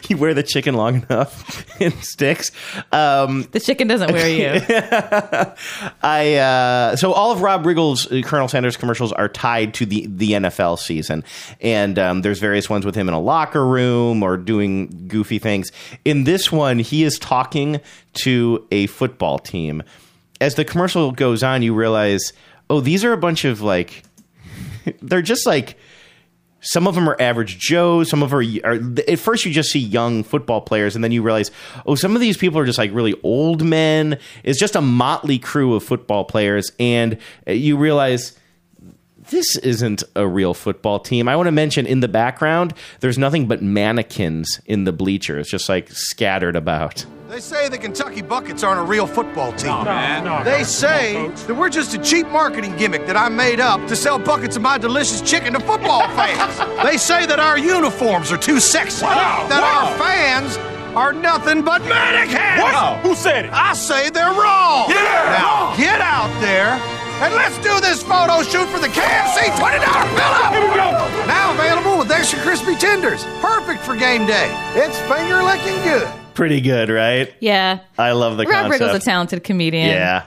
you wear the chicken long enough it sticks. Um, the chicken doesn't wear you. I uh, so all of Rob Riggle's uh, Colonel Sanders commercials are tied to the the NFL season, and um, there's various ones with him in a locker room or doing goofy things. In this one, he is talking to a football team. As the commercial goes on, you realize, oh, these are a bunch of like, they're just like some of them are average Joes. Some of them are, are. At first, you just see young football players, and then you realize, oh, some of these people are just like really old men. It's just a motley crew of football players, and uh, you realize this isn't a real football team. I want to mention in the background, there's nothing but mannequins in the bleachers, just like scattered about. They say the Kentucky Buckets aren't a real football team. No, man. No, they no, say no, that we're just a cheap marketing gimmick that I made up to sell buckets of my delicious chicken to football fans. they say that our uniforms are too sexy. Wow, that wow. our fans are nothing but mannequins. Wow. Who said it? I say they're wrong. Yeah. Now get out there and let's do this photo shoot for the KFC $20 bill. Here we go. Now available with extra crispy tenders. Perfect for game day. It's finger licking good. Pretty good, right? Yeah. I love the Rob concept. Riggle's a talented comedian. Yeah.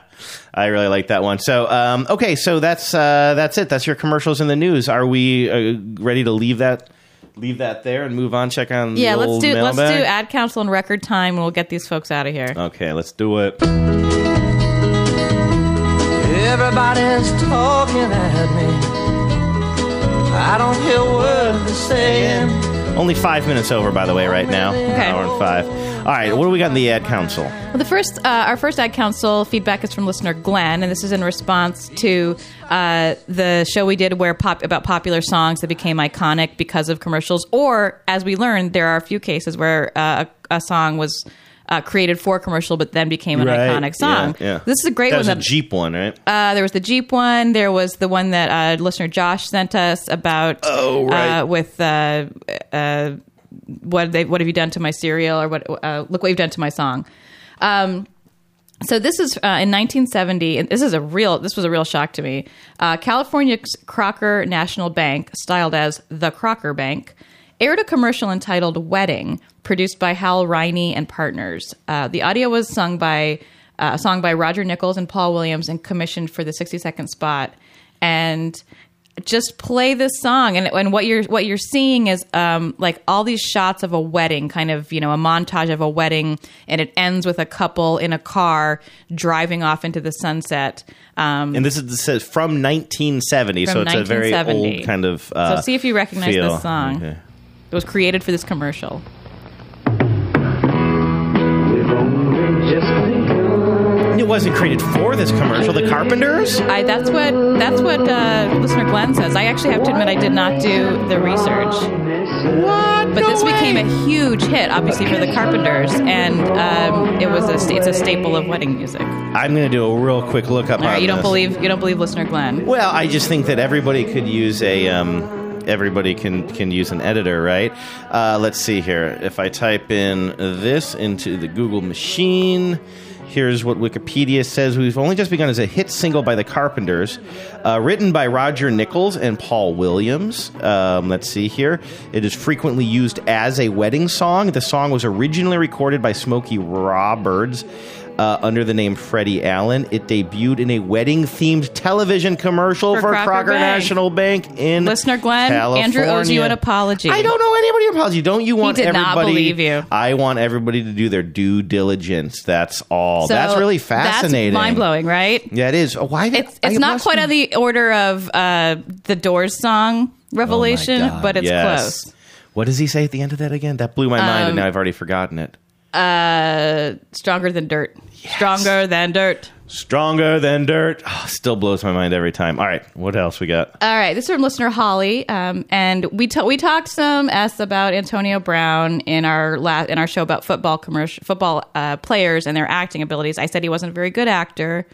I really like that one. So, um, okay, so that's uh, that's it. That's your commercials in the news. Are we uh, ready to leave that leave that there and move on? Check on Yeah, the let's old do let's do ad council in record time, and we'll get these folks out of here. Okay, let's do it. Everybody's talking at me. I don't hear words they're saying. Only five minutes over, by the way, right now. Okay. Hour and five. All right, what do we got in the ad council? Well, the first, uh, our first ad council feedback is from listener Glenn, and this is in response to uh, the show we did where pop about popular songs that became iconic because of commercials, or as we learned, there are a few cases where uh, a, a song was. Uh, created for commercial, but then became an Right, iconic song. Yeah, yeah. This is a great that one. was a Jeep one, right? Uh, there was the Jeep one. There was the one that uh, listener Josh sent us about. Oh, right. Uh, with uh, uh, what they what have you done to my cereal or what? Uh, look what you've done to my song. Um, so this is uh, in 1970, and this is a real. This was a real shock to me. Uh, California's Crocker National Bank, styled as the Crocker Bank, aired a commercial entitled "Wedding," produced by Hal Riney and partners. Uh, the audio was sung by uh, a song by Roger Nichols and Paul Williams, and commissioned for the 60 second spot. And just play this song and, and what you're what you're seeing is um, like all these shots of a wedding kind of you know a montage of a wedding and it ends with a couple in a car driving off into the sunset um, And this is this says from 1970, so From it's a very old kind of. Uh, so see if you recognize feel. this song Okay. it was created for this commercial wasn't created for this commercial. The Carpenters. I, that's what that's what uh, listener Glenn says. I actually have to admit I did not do the research. What? But this became a huge hit, obviously for the Carpenters, and um, it was a it's a staple of wedding music. I'm going to do a real quick look up. Right, you don't this. believe you don't believe listener Glenn? Well, I just think that everybody could use a. Um, everybody can can use an editor, right? Uh, let's see here. If I type in this into the Google machine. Here's what Wikipedia says. We've only just begun as a hit single by the Carpenters, uh, written by Roger Nichols and Paul Williams. Um, let's see here. It is frequently used as a wedding song. The song was originally recorded by Smokey Roberts. Uh, under the name Freddie Allen. It debuted in a wedding themed television commercial for, For Crocker Crocker Bank. National Bank in Listener Gwen, California. Andrew owes you an apology. I don't owe anybody an apology. Don't you want did not everybody? believe you. I want everybody to do their due diligence. That's all. So that's really fascinating. That's mind blowing, right? Yeah, it is. Why? It's it's not quite on the order of uh, the Doors song Revelation, God, but it's yes. close. What does he say at the end of that again? That blew my mind, and Um, now I've already forgotten it. Uh, stronger than dirt. Stronger than dirt. Stronger than dirt. Oh, still blows my mind every time. All right, what else we got? All right, this is from listener Holly, um, and we ta- we talked some s about Antonio Brown in our last in our show about football commercial football uh, players and their acting abilities. I said he wasn't a very good actor,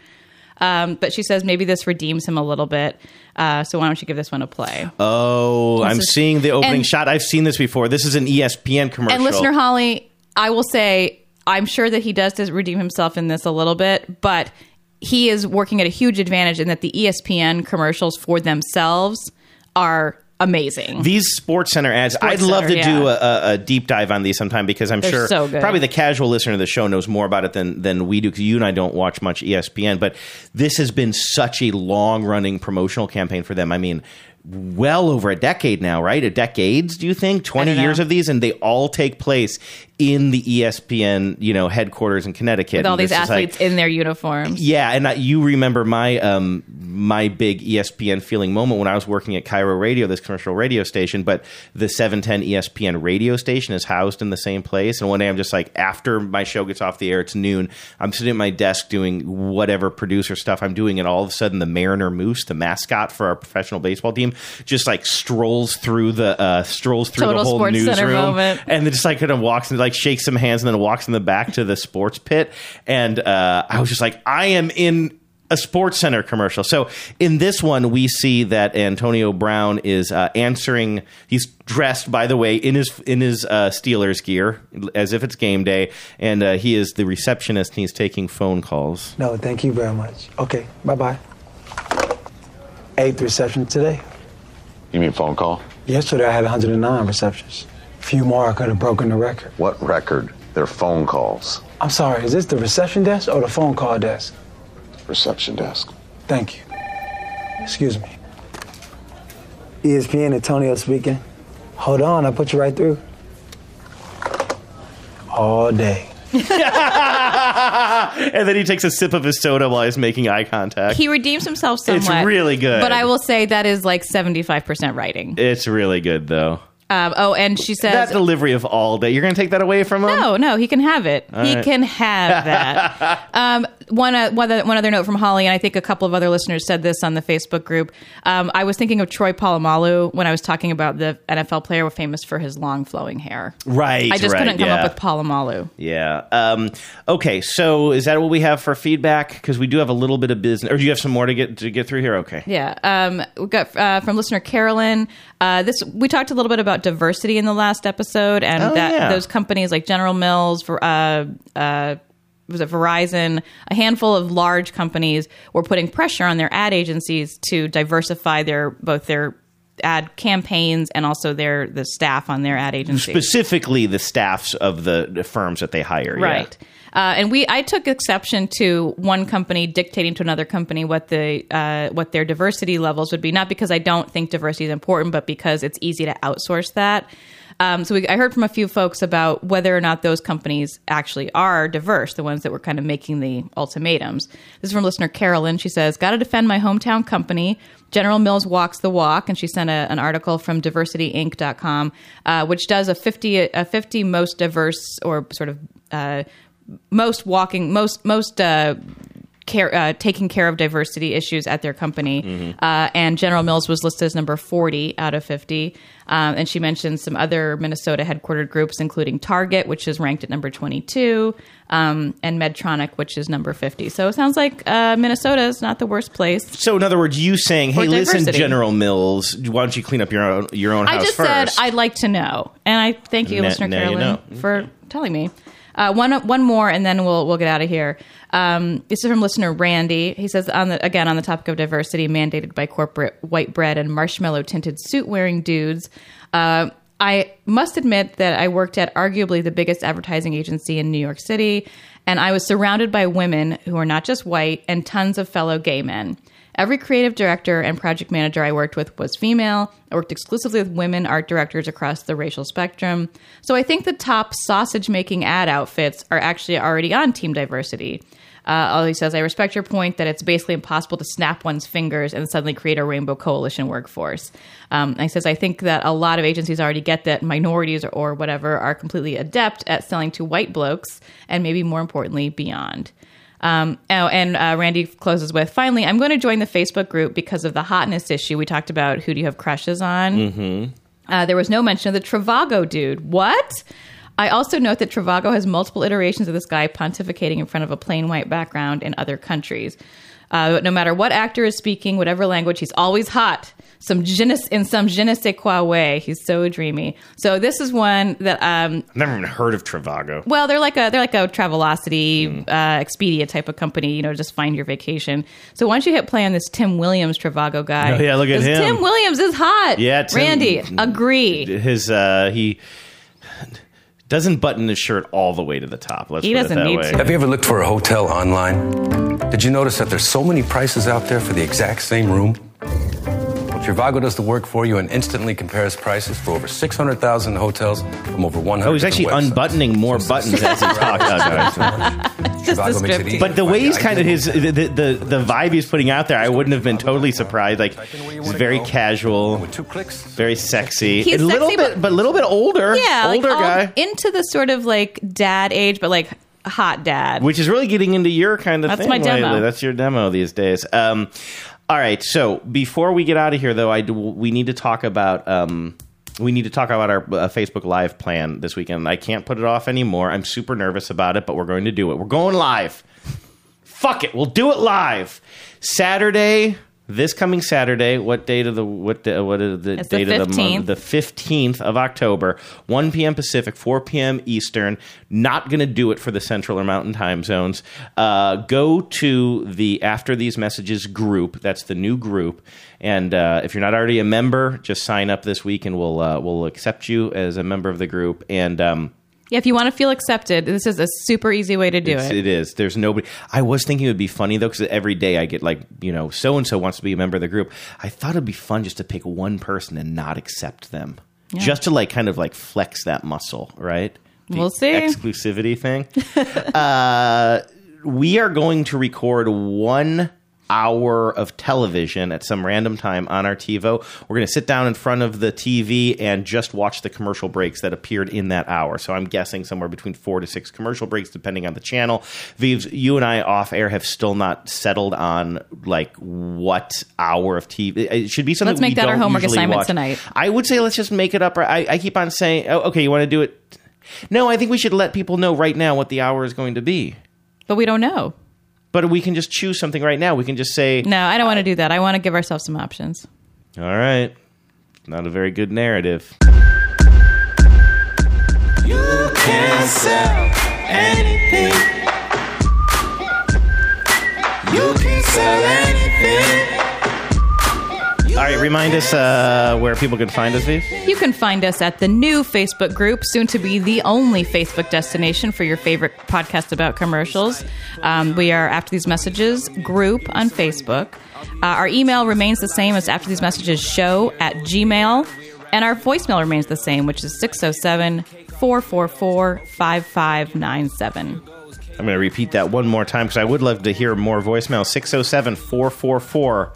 um, but she says maybe this redeems him a little bit. Uh, so why don't you give this one a play? Oh, This I'm is- seeing the opening and- shot. I've seen this before. This is an ESPN commercial. And listener Holly, I will say I'm sure that he does redeem himself in this a little bit, but he is working at a huge advantage in that the ESPN commercials for themselves are amazing. These Sports Center ads, Sports I'd love Center, to do a, a deep dive on these sometime because I'm They're sure so probably the casual listener to the show knows more about it than than we do because you and I don't watch much ESPN. But this has been such a long running promotional campaign for them. I mean, well over a decade now, right? A decades, do you think? Twenty years of these, and they all take place in the ESPN, you know, headquarters in Connecticut. with all And these is like- athletes in their uniforms. yeah, and I, you remember my um, my big ESPN feeling moment when I was working at KIRO Radio, this commercial radio station. But the 710 ESPN radio station is housed in the same place. And one day I'm just like, after my show gets off the air, it's noon. I'm sitting at my desk doing whatever producer stuff I'm doing, and all of a sudden the Mariner Moose, the mascot for our professional baseball team, just like strolls through the uh, strolls through Total the whole newsroom, and then just like kind of walks and like shakes some hands, and then walks in the back to the sports pit. And uh, I was just like, I am in a sports center commercial. So in this one, we see that Antonio Brown is uh, answering. He's dressed, by the way, in his in his uh, Steelers gear, as if it's game day, and uh, he is the receptionist. and He's taking phone calls. No, thank you very much. Okay, bye bye. Eighth reception today. You mean phone call? Yesterday I had 109 receptions. Few more I could have broken the record. What record? They're phone calls. I'm sorry, is this the reception desk or the phone call desk? Reception desk. Thank you. Excuse me. ESPN Antonio speaking. Hold on, I'll put you right through. All day. and then he takes a sip of his soda while he's making eye contact. He redeems himself It's really good. But I will say that is like 75% writing. it's really good though. Um, oh, and she says that delivery of all day. You're going to take that away from him? No, no, he can have it. All he right. can have that. um, one, uh, one, other, one other note from Holly, and I think a couple of other listeners said this on the Facebook group. Um, I was thinking of Troy Polamalu when I was talking about the NFL player famous for his long flowing hair. Right. I just right, couldn't come yeah. up with Polamalu. Yeah. Um, okay. So is that what we have for feedback? Because we do have a little bit of business. Or do you have some more to get to get through here? Okay. Yeah. Um, we got uh, from listener Carolyn. Uh, this we talked a little bit about diversity in the last episode, and Oh, that yeah. those companies like General Mills, uh, uh, was it Verizon, a handful of large companies were putting pressure on their ad agencies to diversify their both their ad campaigns and also their the staff on their ad agencies. Specifically, the staffs of the, the firms that they hire. yeah. Right. Uh, and we, I took exception to one company dictating to another company what the uh, what their diversity levels would be. Not because I don't think diversity is important, but because it's easy to outsource that. Um, so we, I heard from a few folks about whether or not those companies actually are diverse, the ones that were kind of making the ultimatums. This is from listener Carolyn. She says, "Got to defend my hometown company." General Mills walks the walk, and she sent a, an article from DiversityInc.com, uh, which does a fifty a fifty most diverse or sort of uh, most walking most most uh, care uh, taking care of diversity issues at their company. Mm-hmm. Uh, and General Mills was listed as number forty out of fifty. Um, and she mentioned some other Minnesota headquartered groups, including Target, which is ranked at number twenty-two, um, and Medtronic, which is number fifty. So it sounds like uh, Minnesota is not the worst place. So, in other words, you saying, "Hey, listen. General Mills, why don't you clean up your own your own I house just first? said I'd like to know, and I thank you, Now- listener now you Carolyn, know. for telling me. Uh, one one more, and then we'll we'll get out of here. Um, this is from listener Randy. He says on the again on the topic of diversity mandated by corporate white bread and marshmallow tinted suit wearing dudes. Uh, I must admit that I worked at arguably the biggest advertising agency in New York City, and I was surrounded by women who are not just white and tons of fellow gay men. Every creative director and project manager I worked with was female. I worked exclusively with women art directors across the racial spectrum. So I think the top sausage making ad outfits are actually already on team diversity. Uh, he says, I respect your point that it's basically impossible to snap one's fingers and suddenly create a rainbow coalition workforce. Um, he says, I think that a lot of agencies already get that minorities or, or whatever are completely adept at selling to white blokes and maybe more importantly, beyond. Um, oh, and uh, Randy closes with finally, I'm going to join the Facebook group because of the hotness issue. We talked about who do you have crushes on? Mm-hmm. Uh, there was no mention of the Trivago dude. What? I also note that Trivago has multiple iterations of this guy pontificating in front of a plain white background in other countries. Uh, no matter what actor is speaking, whatever language, he's always hot. Some je in some je ne sais quoi way. He's so dreamy. So this is one that um, I've never even heard of Trivago. well, they're like a they're like a Travelocity, uh, Expedia type of company. You know, just find your vacation. So once you hit play on this Tim Williams Trivago guy? Oh, yeah, look at him. Tim Williams is hot. Yeah, Tim- Randy, agree. His uh, he doesn't button his shirt all the way to the top. Let's He put doesn't that need way. to. Have you ever looked for a hotel online? Did you notice that there's so many prices out there for the exact same room? Well, Trivago does the work for you and instantly compares prices for over 600,000 hotels from over 100 Oh, he's actually websites. unbuttoning more buttons as he talks. Trivago makes it easy. But the way he's kind of his the, the the the vibe he's putting out there, I wouldn't have been totally surprised. Like he's very casual, very sexy, He's a little sexy, bit, but a little bit older. Yeah, older all guy, into the sort of like dad age, but like hot dad. which is really getting into your kind of That's thing. my demo. lately. That's your demo these days. Um, all right, so before we get out of here, though, I do, we need to talk about. Um, we need to talk about our uh, Facebook Live plan this weekend. I can't put it off anymore. I'm super nervous about it, but we're going to do it. We're going live. Fuck it, we'll do it live. Saturday, this coming Saturday. What date of the what the, what is the It's the date of the 15th. month? The fifteenth of October, one p.m. Pacific, four p.m. Eastern. Not going to do it for the Central or Mountain time zones. Uh, go to the After These Messages group. That's the new group. And uh, if you're not already a member, just sign up this week, and we'll uh, we'll accept you as a member of the group. And um, Yeah, if you want to feel accepted, this is a super easy way to do it's- it. It is. There's nobody. I was thinking it would be funny though, because every day I get like, you know, so and so wants to be a member of the group. I thought it'd be fun just to pick one person and not accept them, Yeah. just to like kind of like flex that muscle, right? The We'll see. Exclusivity thing. uh, we are going to record one hour of television at some random time on our TiVo. We're going to sit down in front of the TV and just watch the commercial breaks that appeared in that hour. So I'm guessing somewhere between four to six commercial breaks, depending on the channel. Vives, you and I off air have still not settled on like what hour of TV. It should be something. Let's make that our homework assignment watch. tonight. I would say let's just make it up. I, I keep on saying, oh, okay, you want to do it? No, I think we should let people know right now what the hour is going to be. But we don't know. But we can just choose something right now. We can just say, No, I don't want to do that. I want to give ourselves some options. all right, not a very good narrative. You can sell anything. You can sell anything. All right, remind us uh, where people can find us, Viv. You can find us at the new Facebook group, soon to be the only Facebook destination for your favorite podcast about commercials. Um, we are After These Messages group on Facebook. Uh, our email remains the same as After These Messages show at Gmail. And our voicemail remains the same, which is 607 444 5597. I'm going to repeat that one more time because I would love to hear more voicemail. 607 444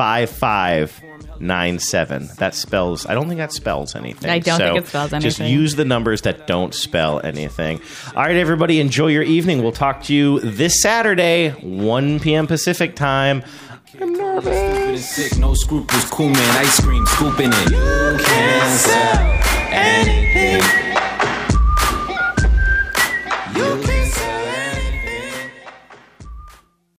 5597. That spells, I don't think that spells anything. I don't So think it spells anything. Just use the numbers that don't spell anything. All right, everybody, enjoy your evening. We'll talk to you this Saturday, 1 p.m. Pacific time. I'm nervous. Stupid and sick, no scruples, cool man, ice cream, scooping it. You can sell anything.